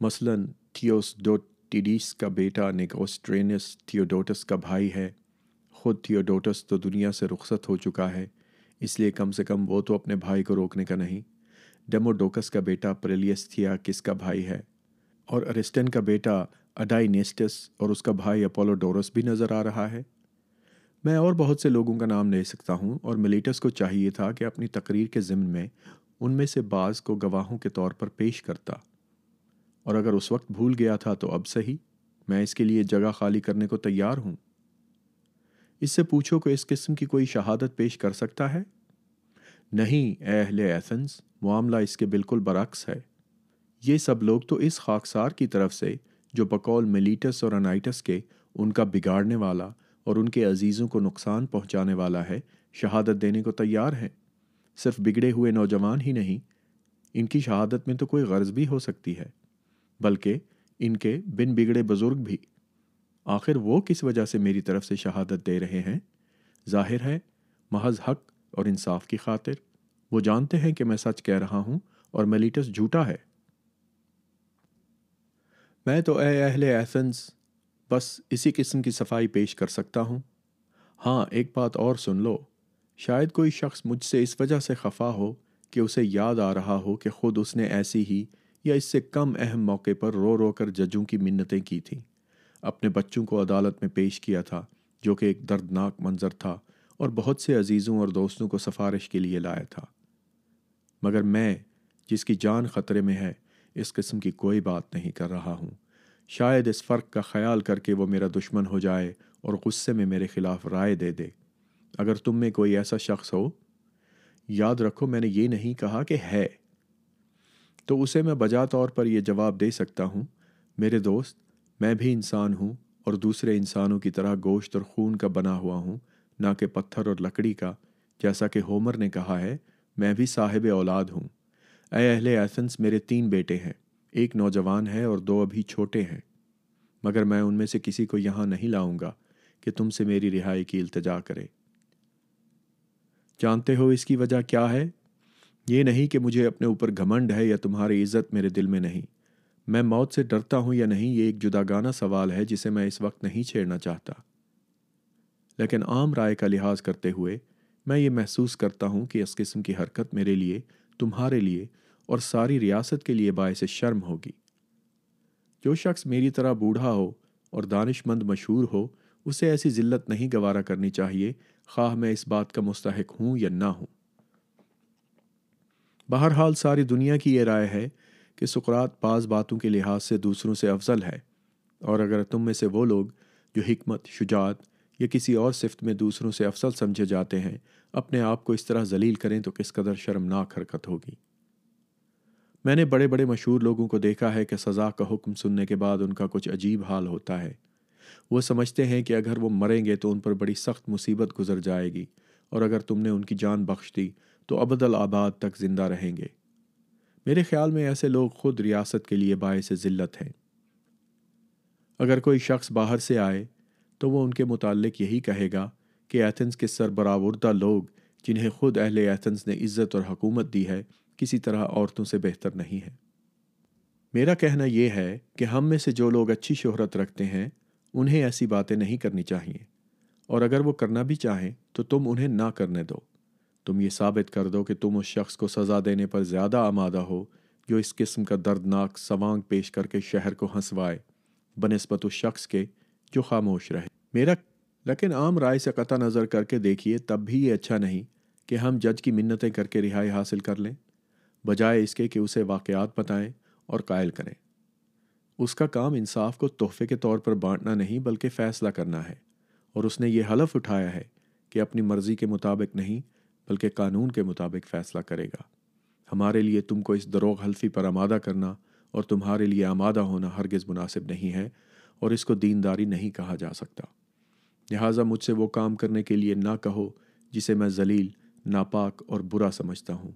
مثلا تھیوس ڈوٹیڈیس کا بیٹا نیکوسٹرینس تھیوڈوٹس کا بھائی ہے۔ خود تھیوڈوٹس تو دنیا سے رخصت ہو چکا ہے، اس لیے کم سے کم وہ تو اپنے بھائی کو روکنے کا نہیں۔ ڈیموڈوکس کا بیٹا پریلیس تھیا کس کا بھائی ہے؟ اور ارسٹن کا بیٹا اڈائی نیسٹس اور اس کا بھائی اپولو ڈورس بھی نظر آ رہا ہے۔ میں اور بہت سے لوگوں کا نام لے سکتا ہوں اور ملیٹس کو چاہیے تھا کہ اپنی تقریر کے ضمن میں ان میں سے بعض کو گواہوں کے طور پر پیش کرتا۔ اور اگر اس وقت بھول گیا تھا تو اب صحیح، میں اس کے لیے جگہ خالی کرنے کو تیار ہوں۔ اس سے پوچھو کہ اس قسم کی کوئی شہادت پیش کر سکتا ہے؟ نہیں اے اہل ایتھنس، معاملہ اس کے بالکل برعکس ہے۔ یہ سب لوگ تو اس خاکسار کی طرف سے جو بقول ملیٹس اور انائٹس کے ان کا بگاڑنے والا اور ان کے عزیزوں کو نقصان پہنچانے والا ہے، شہادت دینے کو تیار ہیں۔ صرف بگڑے ہوئے نوجوان ہی نہیں، ان کی شہادت میں تو کوئی غرض بھی ہو سکتی ہے، بلکہ ان کے بن بگڑے بزرگ بھی۔ آخر وہ کس وجہ سے میری طرف سے شہادت دے رہے ہیں؟ ظاہر ہے، محض حق اور انصاف کی خاطر۔ وہ جانتے ہیں کہ میں سچ کہہ رہا ہوں اور میلیٹس جھوٹا ہے۔ میں تو اے اہل ایسنس بس اسی قسم کی صفائی پیش کر سکتا ہوں۔ ہاں ایک بات اور سن لو۔ شاید کوئی شخص مجھ سے اس وجہ سے خفا ہو کہ اسے یاد آ رہا ہو کہ خود اس نے ایسی ہی یا اس سے کم اہم موقع پر رو رو کر ججوں کی منتیں کی تھیں۔ اپنے بچوں کو عدالت میں پیش کیا تھا، جو کہ ایک دردناک منظر تھا اور بہت سے عزیزوں اور دوستوں کو سفارش کے لیے لایا تھا۔ مگر میں، جس کی جان خطرے میں ہے اس قسم کی کوئی بات نہیں کر رہا ہوں۔ شاید اس فرق کا خیال کر کے وہ میرا دشمن ہو جائے اور غصے میں میرے خلاف رائے دے دے۔ اگر تم میں کوئی ایسا شخص ہو، یاد رکھو میں نے یہ نہیں کہا کہ ہے۔ تو اسے میں بجا طور پر یہ جواب دے سکتا ہوں، میرے دوست، میں بھی انسان ہوں اور دوسرے انسانوں کی طرح گوشت اور خون کا بنا ہوا ہوں، نہ کہ پتھر اور لکڑی کا۔ جیسا کہ ہومر نے کہا ہے، میں بھی صاحب اولاد ہوں۔ اے اہل ایسنس میرے تین بیٹے ہیں۔ ایک نوجوان ہے اور دو ابھی چھوٹے ہیں۔ مگر میں ان میں سے کسی کو یہاں نہیں لاؤں گا کہ تم سے میری رہائی کی التجا کرے۔ جانتے ہو اس کی وجہ کیا ہے؟ یہ نہیں کہ مجھے اپنے اوپر گھمنڈ ہے یا تمہاری عزت میرے دل میں نہیں۔ میں موت سے ڈرتا ہوں یا نہیں، یہ ایک جدا گانا سوال ہے جسے میں اس وقت نہیں چھیڑنا چاہتا۔ لیکن عام رائے کا لحاظ کرتے ہوئے میں یہ محسوس کرتا ہوں کہ اس قسم کی حرکت میرے لیے تمہارے لیے اور ساری ریاست کے لیے باعث شرم ہوگی۔ جو شخص میری طرح بوڑھا ہو اور دانش مند مشہور ہو، اسے ایسی ذلت نہیں گوارا کرنی چاہیے، خواہ میں اس بات کا مستحق ہوں یا نہ ہوں۔ بہرحال ساری دنیا کی یہ رائے ہے کہ سکرات بعض باتوں کے لحاظ سے دوسروں سے افضل ہے، اور اگر تم میں سے وہ لوگ جو حکمت، شجاعت یا کسی اور صفت میں دوسروں سے افضل سمجھے جاتے ہیں اپنے آپ کو اس طرح ذلیل کریں تو کس قدر شرمناک حرکت ہوگی۔ میں نے بڑے بڑے مشہور لوگوں کو دیکھا ہے کہ سزا کا حکم سننے کے بعد ان کا کچھ عجیب حال ہوتا ہے۔ وہ سمجھتے ہیں کہ اگر وہ مریں گے تو ان پر بڑی سخت مصیبت گزر جائے گی، اور اگر تم نے ان کی جان بخش دی تو ابد الآباد تک زندہ رہیں گے۔ میرے خیال میں ایسے لوگ خود ریاست کے لیے باعث ذلت ہیں۔ اگر کوئی شخص باہر سے آئے تو وہ ان کے متعلق یہی کہے گا کہ ایتھنس کے سربراوردہ لوگ جنہیں خود اہل ایتھنس نے عزت اور حکومت دی ہے، کسی طرح عورتوں سے بہتر نہیں ہے۔ میرا کہنا یہ ہے کہ ہم میں سے جو لوگ اچھی شہرت رکھتے ہیں، انہیں ایسی باتیں نہیں کرنی چاہیے۔ اور اگر وہ کرنا بھی چاہیں، تو تم انہیں نہ کرنے دو۔ تم یہ ثابت کر دو کہ تم اس شخص کو سزا دینے پر زیادہ آمادہ ہو، جو اس قسم کا دردناک سوانگ پیش کر کے شہر کو ہنسوائے، بنسبت اس شخص کے جو خاموش رہے۔ میرا لیکن عام رائے سے قطع نظر کر کے دیکھیے، تب بھی یہ اچھا نہیں کہ ہم جج کی منتیں کر کے رہائی حاصل کر لیں، بجائے اس کے کہ اسے واقعات بتائیں اور قائل کریں۔ اس کا کام انصاف کو تحفے کے طور پر بانٹنا نہیں بلکہ فیصلہ کرنا ہے، اور اس نے یہ حلف اٹھایا ہے کہ اپنی مرضی کے مطابق نہیں بلکہ قانون کے مطابق فیصلہ کرے گا۔ ہمارے لیے تم کو اس دروغ حلفی پر آمادہ کرنا اور تمہارے لیے آمادہ ہونا ہرگز مناسب نہیں ہے، اور اس کو دینداری نہیں کہا جا سکتا۔ لہٰذا مجھ سے وہ کام کرنے کے لیے نہ کہو جسے میں ذلیل، ناپاک اور برا سمجھتا ہوں۔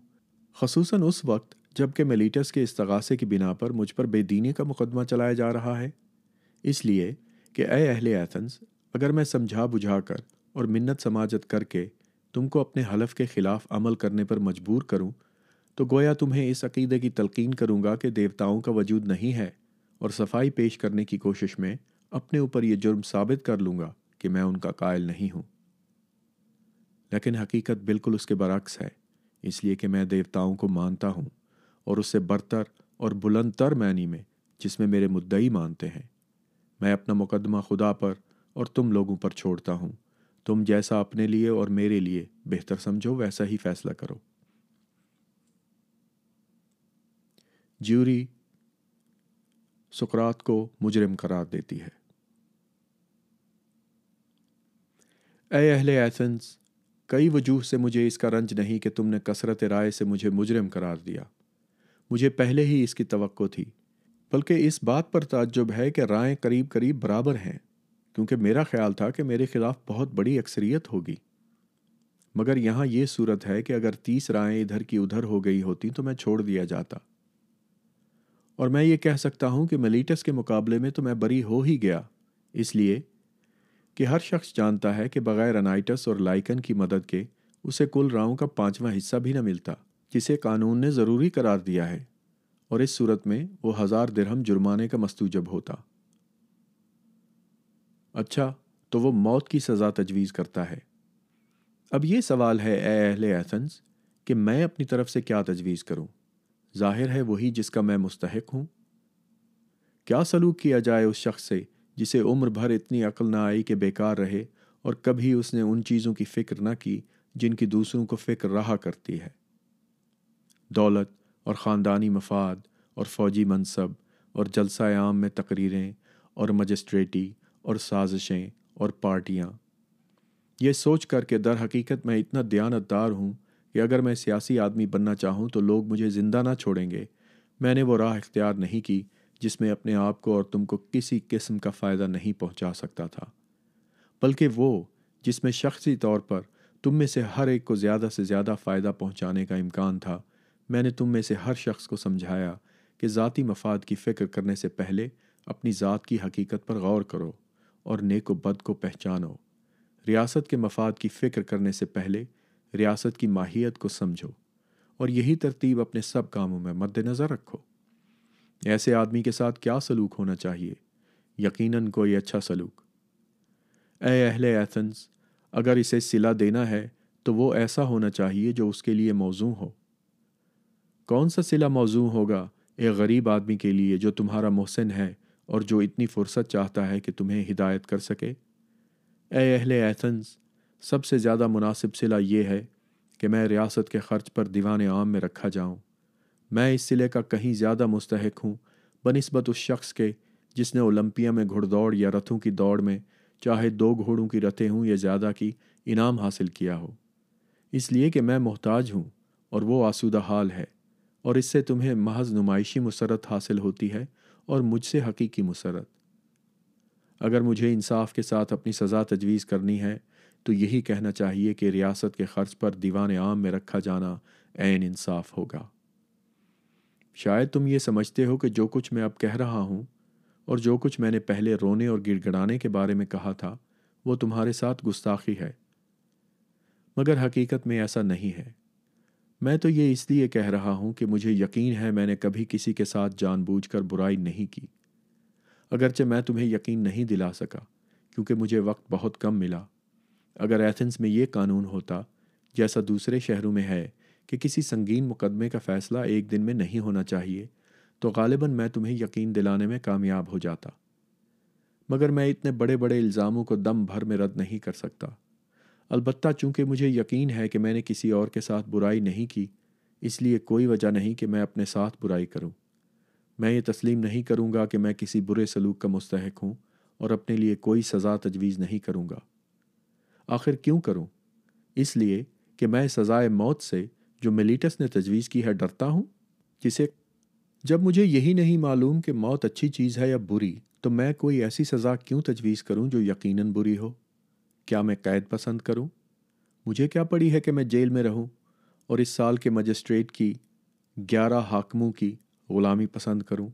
خصوصاً اس وقت جبکہ میلیٹس کے استغاثے کی بنا پر مجھ پر بے دینی کا مقدمہ چلایا جا رہا ہے۔ اس لیے کہ اے اہل ایتھنس اگر میں سمجھا بجھا کر اور منت سماجت کر کے تم کو اپنے حلف کے خلاف عمل کرنے پر مجبور کروں، تو گویا تمہیں اس عقیدے کی تلقین کروں گا کہ دیوتاؤں کا وجود نہیں ہے اور صفائی پیش کرنے کی کوشش میں اپنے اوپر یہ جرم ثابت کر لوں گا۔ کہ میں ان کا قائل نہیں ہوں۔ لیکن حقیقت بالکل اس کے برعکس ہے، اس لیے کہ میں دیوتاؤں کو مانتا ہوں اور اس سے برتر اور بلند تر معنی میں، جس میں میرے مدعی مانتے ہیں۔ میں اپنا مقدمہ خدا پر اور تم لوگوں پر چھوڑتا ہوں۔ تم جیسا اپنے لیے اور میرے لیے بہتر سمجھو، ویسا ہی فیصلہ کرو۔ جیوری سکرات کو مجرم قرار دیتی ہے۔ اے اہل ایتھنس کئی وجوہ سے مجھے اس کا رنج نہیں کہ تم نے کثرت رائے سے مجھے مجرم قرار دیا۔ مجھے پہلے ہی اس کی توقع تھی، بلکہ اس بات پر تعجب ہے کہ رائے قریب قریب برابر ہیں، کیونکہ میرا خیال تھا کہ میرے خلاف بہت بڑی اکثریت ہوگی۔ مگر یہاں یہ صورت ہے کہ اگر تیس رائے ادھر کی ادھر ہو گئی ہوتی تو میں چھوڑ دیا جاتا۔ اور میں یہ کہہ سکتا ہوں کہ ملیٹس کے مقابلے میں تو میں بری ہو ہی گیا، اس لیے کہ ہر شخص جانتا ہے کہ بغیر انائٹس اور لائکن کی مدد کے اسے کل راؤں کا پانچواں حصہ بھی نہ ملتا، جسے قانون نے ضروری قرار دیا ہے۔ اور اس صورت میں وہ ہزار درہم جرمانے کا مستوجب ہوتا۔ اچھا تو وہ موت کی سزا تجویز کرتا ہے۔ اب یہ سوال ہے اے اہل ایتھنس کہ میں اپنی طرف سے کیا تجویز کروں؟ ظاہر ہے وہی جس کا میں مستحق ہوں۔ کیا سلوک کیا جائے اس شخص سے جسے عمر بھر اتنی عقل نہ آئی کہ بیکار رہے اور کبھی اس نے ان چیزوں کی فکر نہ کی جن کی دوسروں کو فکر رہا کرتی ہے۔ دولت اور خاندانی مفاد اور فوجی منصب اور جلسہ عام میں تقریریں اور مجسٹریٹی اور سازشیں اور پارٹیاں۔ یہ سوچ کر کہ در حقیقت میں اتنا دیانت دار ہوں کہ اگر میں سیاسی آدمی بننا چاہوں تو لوگ مجھے زندہ نہ چھوڑیں گے۔ میں نے وہ راہ اختیار نہیں کی جس میں اپنے آپ کو اور تم کو کسی قسم کا فائدہ نہیں پہنچا سکتا تھا، بلکہ وہ جس میں شخصی طور پر تم میں سے ہر ایک کو زیادہ سے زیادہ فائدہ پہنچانے کا امکان تھا، میں نے تم میں سے ہر شخص کو سمجھایا کہ ذاتی مفاد کی فکر کرنے سے پہلے اپنی ذات کی حقیقت پر غور کرو اور نیک و بد کو پہچانو۔ ریاست کے مفاد کی فکر کرنے سے پہلے ریاست کی ماہیت کو سمجھو اور یہی ترتیب اپنے سب کاموں میں مد نظر رکھو۔ ایسے آدمی کے ساتھ کیا سلوک ہونا چاہیے؟ یقیناً کوئی اچھا سلوک۔ اے اہل ایتھنس اگر اسے سلا دینا ہے تو وہ ایسا ہونا چاہیے جو اس کے لیے موزوں ہو۔ کون سا سلا موزوں ہوگا ایک غریب آدمی کے لیے جو تمہارا محسن ہے اور جو اتنی فرصت چاہتا ہے کہ تمہیں ہدایت کر سکے؟ اے اہل ایتھنس سب سے زیادہ مناسب صلہ یہ ہے کہ میں ریاست کے خرچ پر دیوان عام میں رکھا جاؤں۔ میں اس سلے کا کہیں زیادہ مستحق ہوں۔ بنسبت اس شخص کے جس نے اولمپیا میں گھڑ دوڑ یا رتھوں کی دوڑ میں چاہے دو گھوڑوں کی رتیں ہوں یا زیادہ کی انعام حاصل کیا ہو۔ اس لیے کہ میں محتاج ہوں اور وہ آسودہ حال ہے اور اس سے تمہیں محض نمائشی مسرت حاصل ہوتی ہے اور مجھ سے حقیقی مسرت۔ اگر مجھے انصاف کے ساتھ اپنی سزا تجویز کرنی ہے، تو یہی کہنا چاہیے کہ ریاست کے خرچ پر دیوان عام میں رکھا جانا عین انصاف ہوگا۔ شاید تم یہ سمجھتے ہو کہ جو کچھ میں اب کہہ رہا ہوں اور جو کچھ میں نے پہلے رونے اور گڑ گڑانے کے بارے میں کہا تھا، وہ تمہارے ساتھ گستاخی ہے۔ مگر حقیقت میں ایسا نہیں ہے۔ میں تو یہ اس لیے کہہ رہا ہوں کہ مجھے یقین ہے میں نے کبھی کسی کے ساتھ جان بوجھ کر برائی نہیں کی۔ اگرچہ میں تمہیں یقین نہیں دلا سکا، کیونکہ مجھے وقت بہت کم ملا۔ اگر ایتھنس میں یہ قانون ہوتا، جیسا دوسرے شہروں میں ہے کہ کسی سنگین مقدمے کا فیصلہ ایک دن میں نہیں ہونا چاہیے، تو غالباً میں تمہیں یقین دلانے میں کامیاب ہو جاتا۔ مگر میں اتنے بڑے بڑے الزاموں کو دم بھر میں رد نہیں کر سکتا۔ البتہ چونکہ مجھے یقین ہے کہ میں نے کسی اور کے ساتھ برائی نہیں کی، اس لیے کوئی وجہ نہیں کہ میں اپنے ساتھ برائی کروں۔ میں یہ تسلیم نہیں کروں گا کہ میں کسی برے سلوک کا مستحق ہوں اور اپنے لیے کوئی سزا تجویز نہیں کروں گا۔ آخر کیوں کروں؟ اس لیے کہ میں سزائے موت سے جو ملیٹس نے تجویز کی ہے، ڈرتا ہوں، جسے جب مجھے یہی نہیں معلوم کہ موت اچھی چیز ہے یا بری، تو میں کوئی ایسی سزا کیوں تجویز کروں جو یقیناً بری ہو؟ کیا میں قید پسند کروں؟ مجھے کیا پڑی ہے کہ میں جیل میں رہوں اور اس سال کے مجسٹریٹ کی گیارہ حاکموں کی غلامی پسند کروں؟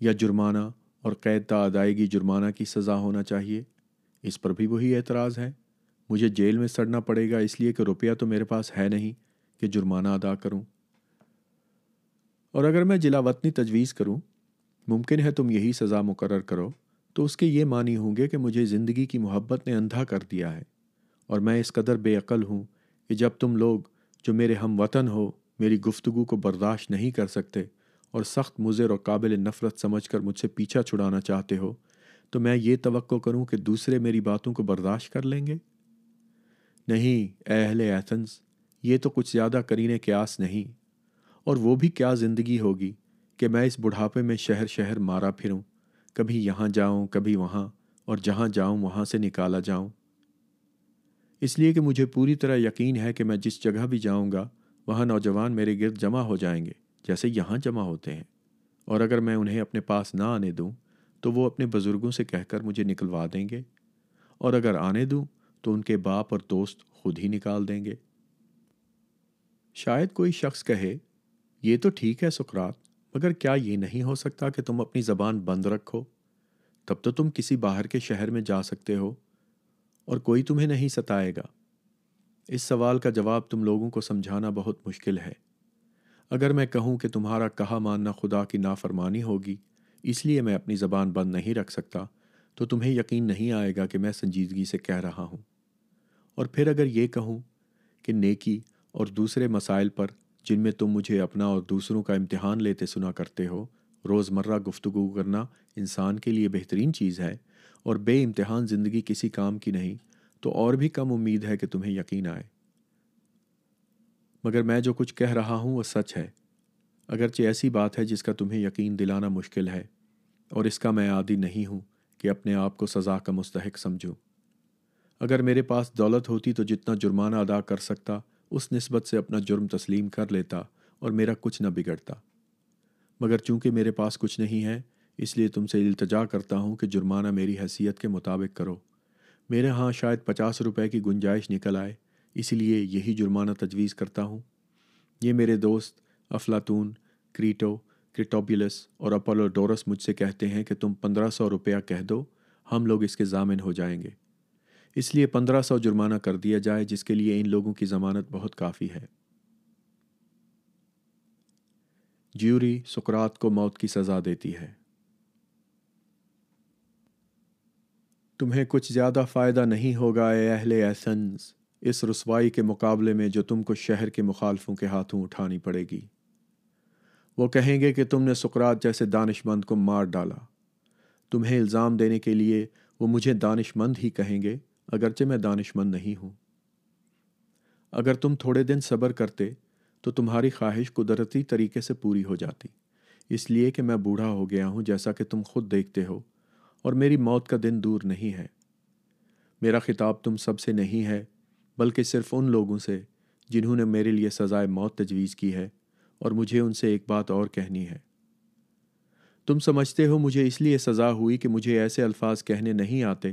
یا جرمانہ اور قید تا ادائیگی جرمانہ کی سزا ہونا چاہیے؟ اس پر بھی وہی اعتراض ہے۔ مجھے جیل میں سڑنا پڑے گا، اس لیے کہ روپیہ تو میرے پاس ہے نہیں۔ کہ جرمانہ ادا کروں۔ اور اگر میں جلا وطنی تجویز کروں، ممکن ہے تم یہی سزا مقرر کرو، تو اس کے یہ معنی ہوں گے کہ مجھے زندگی کی محبت نے اندھا کر دیا ہے، اور میں اس قدر بے عقل ہوں کہ جب تم لوگ جو میرے ہم وطن ہو، میری گفتگو کو برداشت نہیں کر سکتے اور سخت مضر اور قابل نفرت سمجھ کر مجھ سے پیچھا چھڑانا چاہتے ہو، تو میں یہ توقع کروں کہ دوسرے میری باتوں کو برداشت کر لیں گے؟ نہیں، اے اہل ایتھنس یہ تو کچھ زیادہ کرینے قیاس نہیں۔ اور وہ بھی کیا زندگی ہوگی کہ میں اس بڑھاپے میں شہر شہر مارا پھروں، کبھی یہاں جاؤں، کبھی وہاں، اور جہاں جاؤں وہاں سے نکالا جاؤں۔ اس لیے کہ مجھے پوری طرح یقین ہے کہ میں جس جگہ بھی جاؤں گا، وہاں نوجوان میرے گرد جمع ہو جائیں گے، جیسے یہاں جمع ہوتے ہیں۔ اور اگر میں انہیں اپنے پاس نہ آنے دوں، تو وہ اپنے بزرگوں سے کہہ کر مجھے نکلوا دیں گے۔ اور اگر آنے دوں، تو ان کے باپ اور دوست خود ہی نکال دیں گے۔ شاید کوئی شخص کہے، یہ تو ٹھیک ہے سکرات مگر کیا یہ نہیں ہو سکتا کہ تم اپنی زبان بند رکھو؟ تب تو تم کسی باہر کے شہر میں جا سکتے ہو اور کوئی تمہیں نہیں ستائے گا۔ اس سوال کا جواب تم لوگوں کو سمجھانا بہت مشکل ہے۔ اگر میں کہوں کہ تمہارا کہا ماننا خدا کی نافرمانی ہوگی، اس لیے میں اپنی زبان بند نہیں رکھ سکتا، تو تمہیں یقین نہیں آئے گا کہ میں سنجیدگی سے کہہ رہا ہوں۔ اور پھر اگر یہ کہوں کہ نیکی اور دوسرے مسائل پر جن میں تم مجھے اپنا اور دوسروں کا امتحان لیتے سنا کرتے ہو روز مرہ گفتگو کرنا انسان کے لیے بہترین چیز ہے اور بے امتحان زندگی کسی کام کی نہیں، تو اور بھی کم امید ہے کہ تمہیں یقین آئے۔ مگر میں جو کچھ کہہ رہا ہوں وہ سچ ہے۔ اگرچہ ایسی بات ہے جس کا تمہیں یقین دلانا مشکل ہے، اور اس کا میں عادی نہیں ہوں کہ اپنے آپ کو سزا کا مستحق سمجھوں۔ اگر میرے پاس دولت ہوتی تو جتنا جرمانہ ادا کر سکتا اس نسبت سے اپنا جرم تسلیم کر لیتا اور میرا کچھ نہ بگڑتا۔ مگر چونکہ میرے پاس کچھ نہیں ہے، اس لیے تم سے التجا کرتا ہوں کہ جرمانہ میری حیثیت کے مطابق کرو۔ میرے ہاں شاید پچاس روپے کی گنجائش نکل آئے، اس لیے یہی جرمانہ تجویز کرتا ہوں۔ یہ میرے دوست افلاطون، کریٹو کرٹوبیلس اور اپولوڈورس مجھ سے کہتے ہیں کہ تم پندرہ سو روپیہ کہہ دو، ہم لوگ اس کے ضامن ہو جائیں گے۔ اس لیے پندرہ سو جرمانہ کر دیا جائے، جس کے لیے ان لوگوں کی ضمانت بہت کافی ہے۔ جیوری سکرات کو موت کی سزا دیتی ہے۔ تمہیں کچھ زیادہ فائدہ نہیں ہوگا، اے اہل ایسنس اس رسوائی کے مقابلے میں جو تم کو شہر کے مخالفوں کے ہاتھوں اٹھانی پڑے گی۔ وہ کہیں گے کہ تم نے سکرات جیسے دانش مند کو مار ڈالا۔ تمہیں الزام دینے کے لیے وہ مجھے دانش مند ہی کہیں گے۔ اگرچہ میں دانش مند نہیں ہوں۔ اگر تم تھوڑے دن صبر کرتے، تو تمہاری خواہش قدرتی طریقے سے پوری ہو جاتی۔ اس لیے کہ میں بوڑھا ہو گیا ہوں، جیسا کہ تم خود دیکھتے ہو، اور میری موت کا دن دور نہیں ہے۔ میرا خطاب تم سب سے نہیں ہے، بلکہ صرف ان لوگوں سے جنہوں نے میرے لیے سزائے موت تجویز کی ہے، اور مجھے ان سے ایک بات اور کہنی ہے۔ تم سمجھتے ہو، مجھے اس لیے سزا ہوئی کہ مجھے ایسے الفاظ کہنے نہیں آتے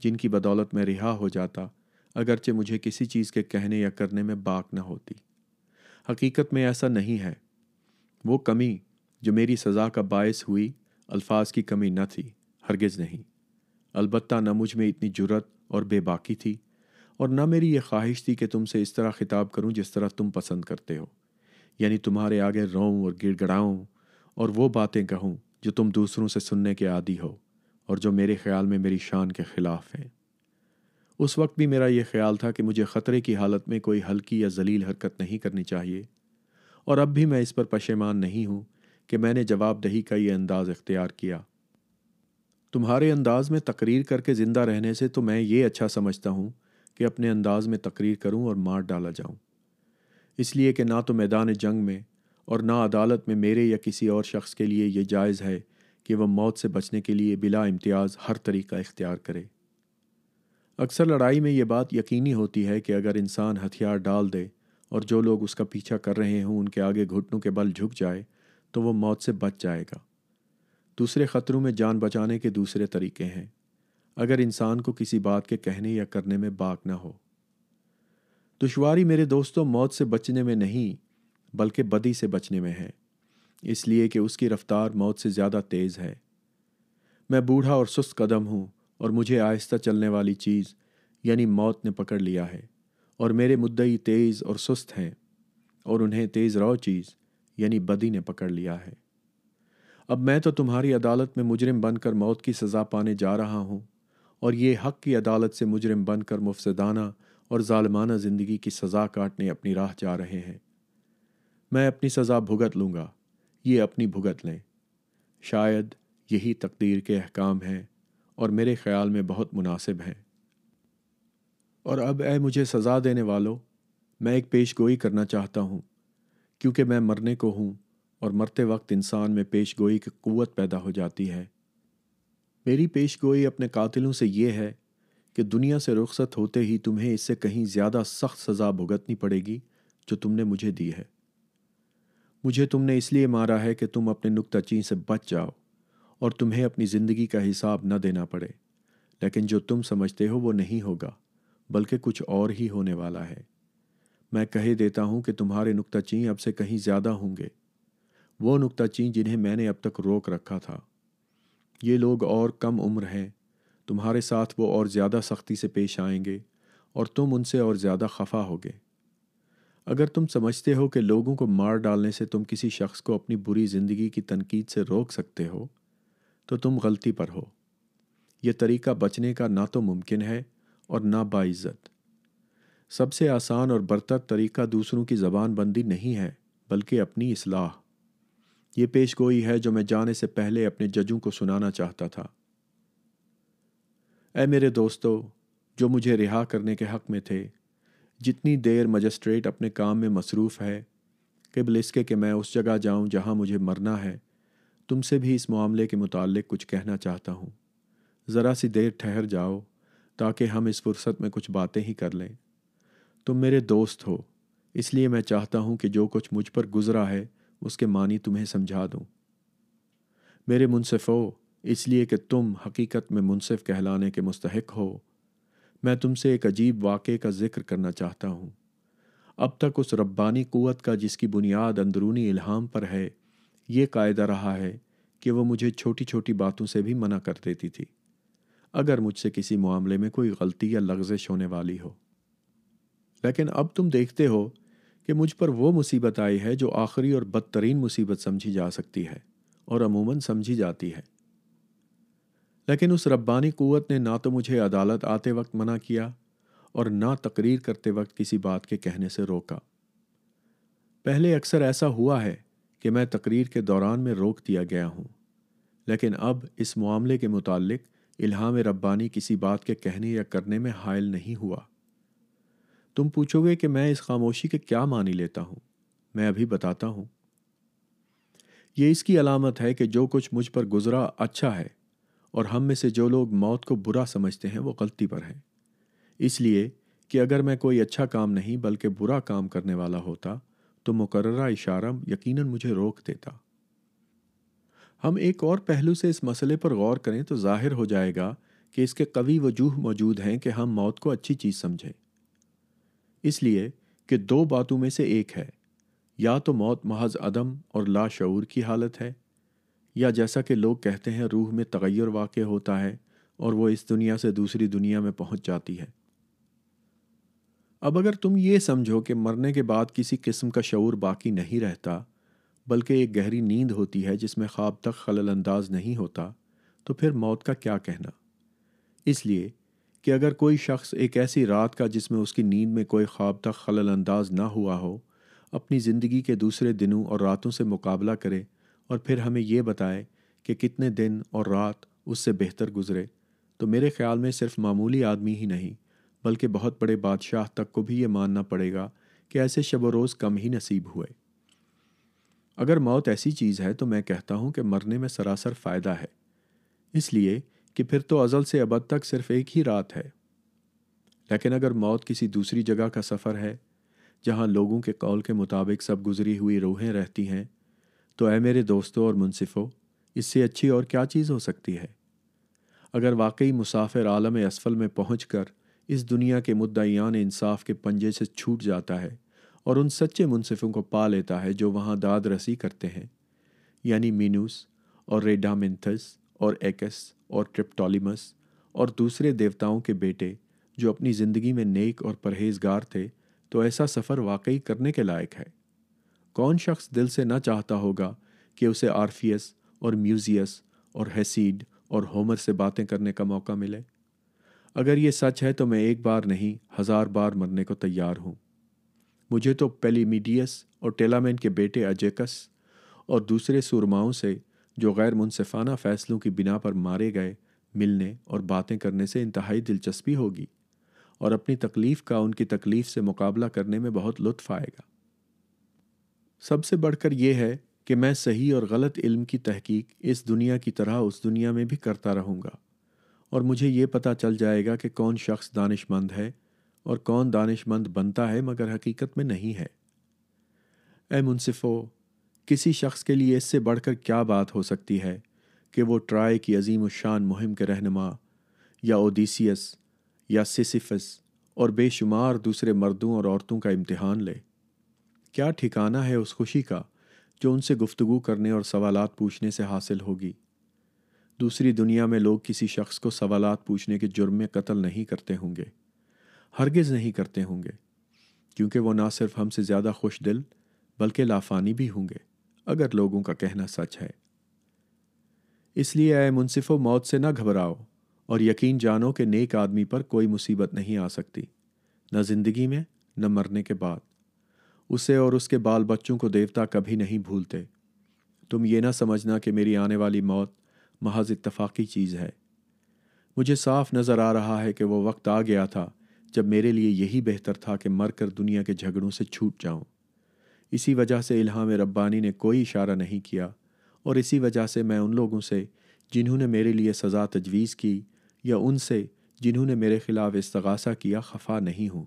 جن کی بدولت میں رہا ہو جاتا، اگرچہ مجھے کسی چیز کے کہنے یا کرنے میں باک نہ ہوتی۔ حقیقت میں ایسا نہیں ہے۔ وہ کمی جو میری سزا کا باعث ہوئی، الفاظ کی کمی نہ تھی، ہرگز نہیں۔ البتہ نہ مجھ میں اتنی جرت اور بے باکی تھی، اور نہ میری یہ خواہش تھی کہ تم سے اس طرح خطاب کروں جس طرح تم پسند کرتے ہو۔ یعنی تمہارے آگے روؤں اور گڑ گڑاؤں اور وہ باتیں کہوں جو تم دوسروں سے سننے کے عادی ہو۔ اور جو میرے خیال میں میری شان کے خلاف ہیں۔ اس وقت بھی میرا یہ خیال تھا کہ مجھے خطرے کی حالت میں کوئی ہلکی یا ذلیل حرکت نہیں کرنی چاہیے۔ اور اب بھی میں اس پر پشیمان نہیں ہوں کہ میں نے جواب دہی کا یہ انداز اختیار کیا۔ تمہارے انداز میں تقریر کر کے زندہ رہنے سے تو میں یہ اچھا سمجھتا ہوں کہ اپنے انداز میں تقریر کروں اور مار ڈالا جاؤں۔ اس لیے کہ نہ تو میدان جنگ میں اور نہ عدالت میں میرے یا کسی اور شخص کے لیے یہ جائز ہے کہ وہ موت سے بچنے کے لیے بلا امتیاز ہر طریقہ اختیار کرے۔ اکثر لڑائی میں یہ بات یقینی ہوتی ہے کہ اگر انسان ہتھیار ڈال دے اور جو لوگ اس کا پیچھا کر رہے ہوں ان کے آگے گھٹنوں کے بل جھک جائے تو وہ موت سے بچ جائے گا۔ دوسرے خطروں میں جان بچانے کے دوسرے طریقے ہیں۔ اگر انسان کو کسی بات کے کہنے یا کرنے میں باک نہ ہو۔ دشواری میرے دوستوں، موت سے بچنے میں نہیں بلکہ بدی سے بچنے میں ہے۔ اس لیے کہ اس کی رفتار موت سے زیادہ تیز ہے۔ میں بوڑھا اور سست قدم ہوں اور مجھے آہستہ چلنے والی چیز یعنی موت نے پکڑ لیا ہے اور میرے مدعی تیز اور سست ہیں اور انہیں تیز رو چیز یعنی بدی نے پکڑ لیا ہے۔ اب میں تو تمہاری عدالت میں مجرم بن کر موت کی سزا پانے جا رہا ہوں اور یہ حق کی عدالت سے مجرم بن کر مفسدانہ اور ظالمانہ زندگی کی سزا کاٹنے اپنی راہ جا رہے ہیں۔ میں اپنی سزا بھگت لوں گا۔ یہ اپنی بھگت لیں۔ شاید یہی تقدیر کے احکام ہیں اور میرے خیال میں بہت مناسب ہیں۔ اور اب اے مجھے سزا دینے والوں میں ایک پیش گوئی کرنا چاہتا ہوں، کیونکہ میں مرنے کو ہوں اور مرتے وقت انسان میں پیش گوئی کی قوت پیدا ہو جاتی ہے۔ میری پیش گوئی اپنے قاتلوں سے یہ ہے کہ دنیا سے رخصت ہوتے ہی تمہیں اس سے کہیں زیادہ سخت سزا بھگتنی پڑے گی جو تم نے مجھے دی ہے۔ مجھے تم نے اس لیے مارا ہے کہ تم اپنے نکتہ چین سے بچ جاؤ اور تمہیں اپنی زندگی کا حساب نہ دینا پڑے۔ لیکن جو تم سمجھتے ہو وہ نہیں ہوگا، بلکہ کچھ اور ہی ہونے والا ہے۔ میں کہے دیتا ہوں کہ تمہارے نکتہ چین اب سے کہیں زیادہ ہوں گے۔ وہ نکتہ چین جنہیں میں نے اب تک روک رکھا تھا۔ یہ لوگ اور کم عمر ہیں۔ تمہارے ساتھ وہ اور زیادہ سختی سے پیش آئیں گے اور تم ان سے اور زیادہ خفا ہوگے۔ اگر تم سمجھتے ہو کہ لوگوں کو مار ڈالنے سے تم کسی شخص کو اپنی بری زندگی کی تنقید سے روک سکتے ہو، تو تم غلطی پر ہو۔ یہ طریقہ بچنے کا نہ تو ممکن ہے اور نہ باعزت۔ سب سے آسان اور برتر طریقہ دوسروں کی زبان بندی نہیں ہے، بلکہ اپنی اصلاح۔ یہ پیش گوئی ہے جو میں جانے سے پہلے اپنے ججوں کو سنانا چاہتا تھا۔ اے میرے دوستو، جو مجھے رہا کرنے کے حق میں تھے جتنی دیر مجسٹریٹ اپنے کام میں مصروف ہے قبل اس کے کہ میں اس جگہ جاؤں جہاں مجھے مرنا ہے، تم سے بھی اس معاملے کے متعلق کچھ کہنا چاہتا ہوں۔ ذرا سی دیر ٹھہر جاؤ تاکہ ہم اس فرصت میں کچھ باتیں ہی کر لیں۔ تم میرے دوست ہو، اس لیے میں چاہتا ہوں کہ جو کچھ مجھ پر گزرا ہے، اس کے معنی تمہیں سمجھا دوں۔ میرے منصف ہو اس لیے کہ تم حقیقت میں منصف کہلانے کے مستحق ہو۔ میں تم سے ایک عجیب واقعے کا ذکر کرنا چاہتا ہوں۔ اب تک اس ربانی قوت کا جس کی بنیاد اندرونی الہام پر ہے، یہ قاعدہ رہا ہے کہ وہ مجھے چھوٹی چھوٹی باتوں سے بھی منع کر دیتی تھی۔ اگر مجھ سے کسی معاملے میں کوئی غلطی یا لغزش ہونے والی ہو۔ لیکن اب تم دیکھتے ہو کہ مجھ پر وہ مصیبت آئی ہے جو آخری اور بدترین مصیبت سمجھی جا سکتی ہے اور عموماً سمجھی جاتی ہے۔ لیکن اس ربانی قوت نے نہ تو مجھے عدالت آتے وقت منع کیا اور نہ تقریر کرتے وقت کسی بات کے کہنے سے روکا۔ پہلے اکثر ایسا ہوا ہے کہ میں تقریر کے دوران میں روک دیا گیا ہوں، لیکن اب اس معاملے کے متعلق الہام ربانی کسی بات کے کہنے یا کرنے میں حائل نہیں ہوا۔ تم پوچھو گے کہ میں اس خاموشی کے کیا معنی لیتا ہوں؟ میں ابھی بتاتا ہوں۔ یہ اس کی علامت ہے کہ جو کچھ مجھ پر گزرا اچھا ہے۔ اور ہم میں سے جو لوگ موت کو برا سمجھتے ہیں وہ غلطی پر ہیں۔ اس لیے کہ اگر میں کوئی اچھا کام نہیں بلکہ برا کام کرنے والا ہوتا تو مقررہ اشارہ یقیناً مجھے روک دیتا۔ ہم ایک اور پہلو سے اس مسئلے پر غور کریں تو ظاہر ہو جائے گا کہ اس کے قوی وجوہ موجود ہیں کہ ہم موت کو اچھی چیز سمجھیں۔ اس لیے کہ دو باتوں میں سے ایک ہے، یا تو موت محض عدم اور لا شعور کی حالت ہے یا جیسا کہ لوگ کہتے ہیں روح میں تغیر واقع ہوتا ہے اور وہ اس دنیا سے دوسری دنیا میں پہنچ جاتی ہے۔ اب اگر تم یہ سمجھو کہ مرنے کے بعد کسی قسم کا شعور باقی نہیں رہتا، بلکہ ایک گہری نیند ہوتی ہے جس میں خواب تک خلل انداز نہیں ہوتا، تو پھر موت کا کیا کہنا؟ اس لیے کہ اگر کوئی شخص ایک ایسی رات کا جس میں اس کی نیند میں کوئی خواب تک خلل انداز نہ ہوا ہو، اپنی زندگی کے دوسرے دنوں اور راتوں سے مقابلہ کرے اور پھر ہمیں یہ بتائے کہ کتنے دن اور رات اس سے بہتر گزرے۔ تو میرے خیال میں صرف معمولی آدمی ہی نہیں، بلکہ بہت بڑے بادشاہ تک کو بھی یہ ماننا پڑے گا کہ ایسے شب و روز کم ہی نصیب ہوئے۔ اگر موت ایسی چیز ہے تو میں کہتا ہوں کہ مرنے میں سراسر فائدہ ہے۔ اس لیے کہ پھر تو ازل سے ابد تک صرف ایک ہی رات ہے۔ لیکن اگر موت کسی دوسری جگہ کا سفر ہے، جہاں لوگوں کے قول کے مطابق سب گزری ہوئی روحیں رہتی ہیں تو اے میرے دوستوں اور منصفوں، اس سے اچھی اور کیا چیز ہو سکتی ہے؟ اگر واقعی مسافر عالم اسفل میں پہنچ کر اس دنیا کے مدعیان انصاف کے پنجے سے چھوٹ جاتا ہے اور ان سچے منصفوں کو پا لیتا ہے جو وہاں داد رسی کرتے ہیں یعنی مینوس اور ریڈامنتھس اور ایکس اور ٹرپٹولیمس اور دوسرے دیوتاؤں کے بیٹے جو اپنی زندگی میں نیک اور پرہیزگار تھے، تو ایسا سفر واقعی کرنے کے لائق ہے۔ کون شخص دل سے نہ چاہتا ہوگا کہ اسے آرفیس اور میوزیس اور ہیسیڈ اور ہومر سے باتیں کرنے کا موقع ملے؟ اگر یہ سچ ہے تو میں ایک بار نہیں، ہزار بار مرنے کو تیار ہوں۔ مجھے تو پیلیمیڈیس اور ٹیلامین کے بیٹے اجیکس اور دوسرے سورماؤں سے جو غیر منصفانہ فیصلوں کی بنا پر مارے گئے ملنے اور باتیں کرنے سے انتہائی دلچسپی ہوگی اور اپنی تکلیف کا ان کی تکلیف سے مقابلہ کرنے میں بہت لطف آئے گا۔ سب سے بڑھ کر یہ ہے کہ میں صحیح اور غلط علم کی تحقیق اس دنیا کی طرح اس دنیا میں بھی کرتا رہوں گا۔ اور مجھے یہ پتہ چل جائے گا کہ کون شخص دانش مند ہے اور کون دانش مند بنتا ہے مگر حقیقت میں نہیں ہے۔ اے منصفو، کسی شخص کے لیے اس سے بڑھ کر کیا بات ہو سکتی ہے کہ وہ ٹرائے کی عظیم الشان مہم کے رہنما یا اوڈیسیس یا سیسیفس اور بے شمار دوسرے مردوں اور عورتوں کا امتحان لے؟ کیا ٹھکانہ ہے اس خوشی کا جو ان سے گفتگو کرنے اور سوالات پوچھنے سے حاصل ہوگی؟ دوسری دنیا میں لوگ کسی شخص کو سوالات پوچھنے کے جرم میں قتل نہیں کرتے ہوں گے، ہرگز نہیں کرتے ہوں گے، کیونکہ وہ نہ صرف ہم سے زیادہ خوش دل بلکہ لافانی بھی ہوں گے، اگر لوگوں کا کہنا سچ ہے۔ اس لیے اے منصف و موت سے نہ گھبراؤ اور یقین جانو کہ نیک آدمی پر کوئی مصیبت نہیں آ سکتی، نہ زندگی میں، نہ مرنے کے بعد۔ اسے اور اس کے بال بچوں کو دیوتا کبھی نہیں بھولتے۔ تم یہ نہ سمجھنا کہ میری آنے والی موت محض اتفاقی چیز ہے۔ مجھے صاف نظر آ رہا ہے کہ وہ وقت آ گیا تھا جب میرے لیے یہی بہتر تھا کہ مر کر دنیا کے جھگڑوں سے چھوٹ جاؤں۔ اسی وجہ سے الہام ربانی نے کوئی اشارہ نہیں کیا اور اسی وجہ سے میں ان لوگوں سے جنہوں نے میرے لیے سزا تجویز کی یا ان سے جنہوں نے میرے خلاف استغاثہ کیا خفا نہیں ہوں۔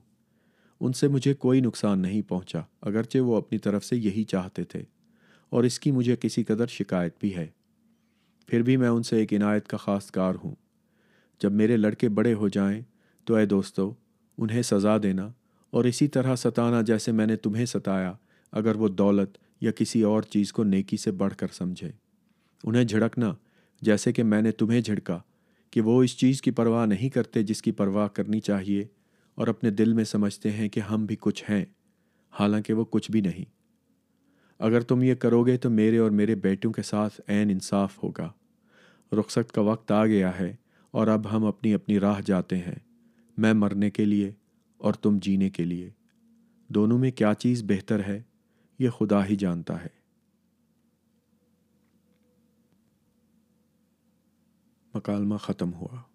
ان سے مجھے کوئی نقصان نہیں پہنچا، اگرچہ وہ اپنی طرف سے یہی چاہتے تھے، اور اس کی مجھے کسی قدر شکایت بھی ہے۔ پھر بھی میں ان سے ایک عنایت کا خاص کار ہوں۔ جب میرے لڑکے بڑے ہو جائیں تو اے دوستو، انہیں سزا دینا اور اسی طرح ستانا جیسے میں نے تمہیں ستایا، اگر وہ دولت یا کسی اور چیز کو نیکی سے بڑھ کر سمجھے۔ انہیں جھڑکنا جیسے کہ میں نے تمہیں جھڑکا کہ وہ اس چیز کی پرواہ نہیں کرتے جس کی پرواہ کرنی چاہیے۔ اور اپنے دل میں سمجھتے ہیں کہ ہم بھی کچھ ہیں، حالانکہ وہ کچھ بھی نہیں۔ اگر تم یہ کرو گے تو میرے اور میرے بیٹوں کے ساتھ عین انصاف ہوگا۔ رخصت کا وقت آ گیا ہے اور اب ہم اپنی اپنی راہ جاتے ہیں، میں مرنے کے لیے اور تم جینے کے لیے۔ دونوں میں کیا چیز بہتر ہے، یہ خدا ہی جانتا ہے۔ مکالمہ ختم ہوا۔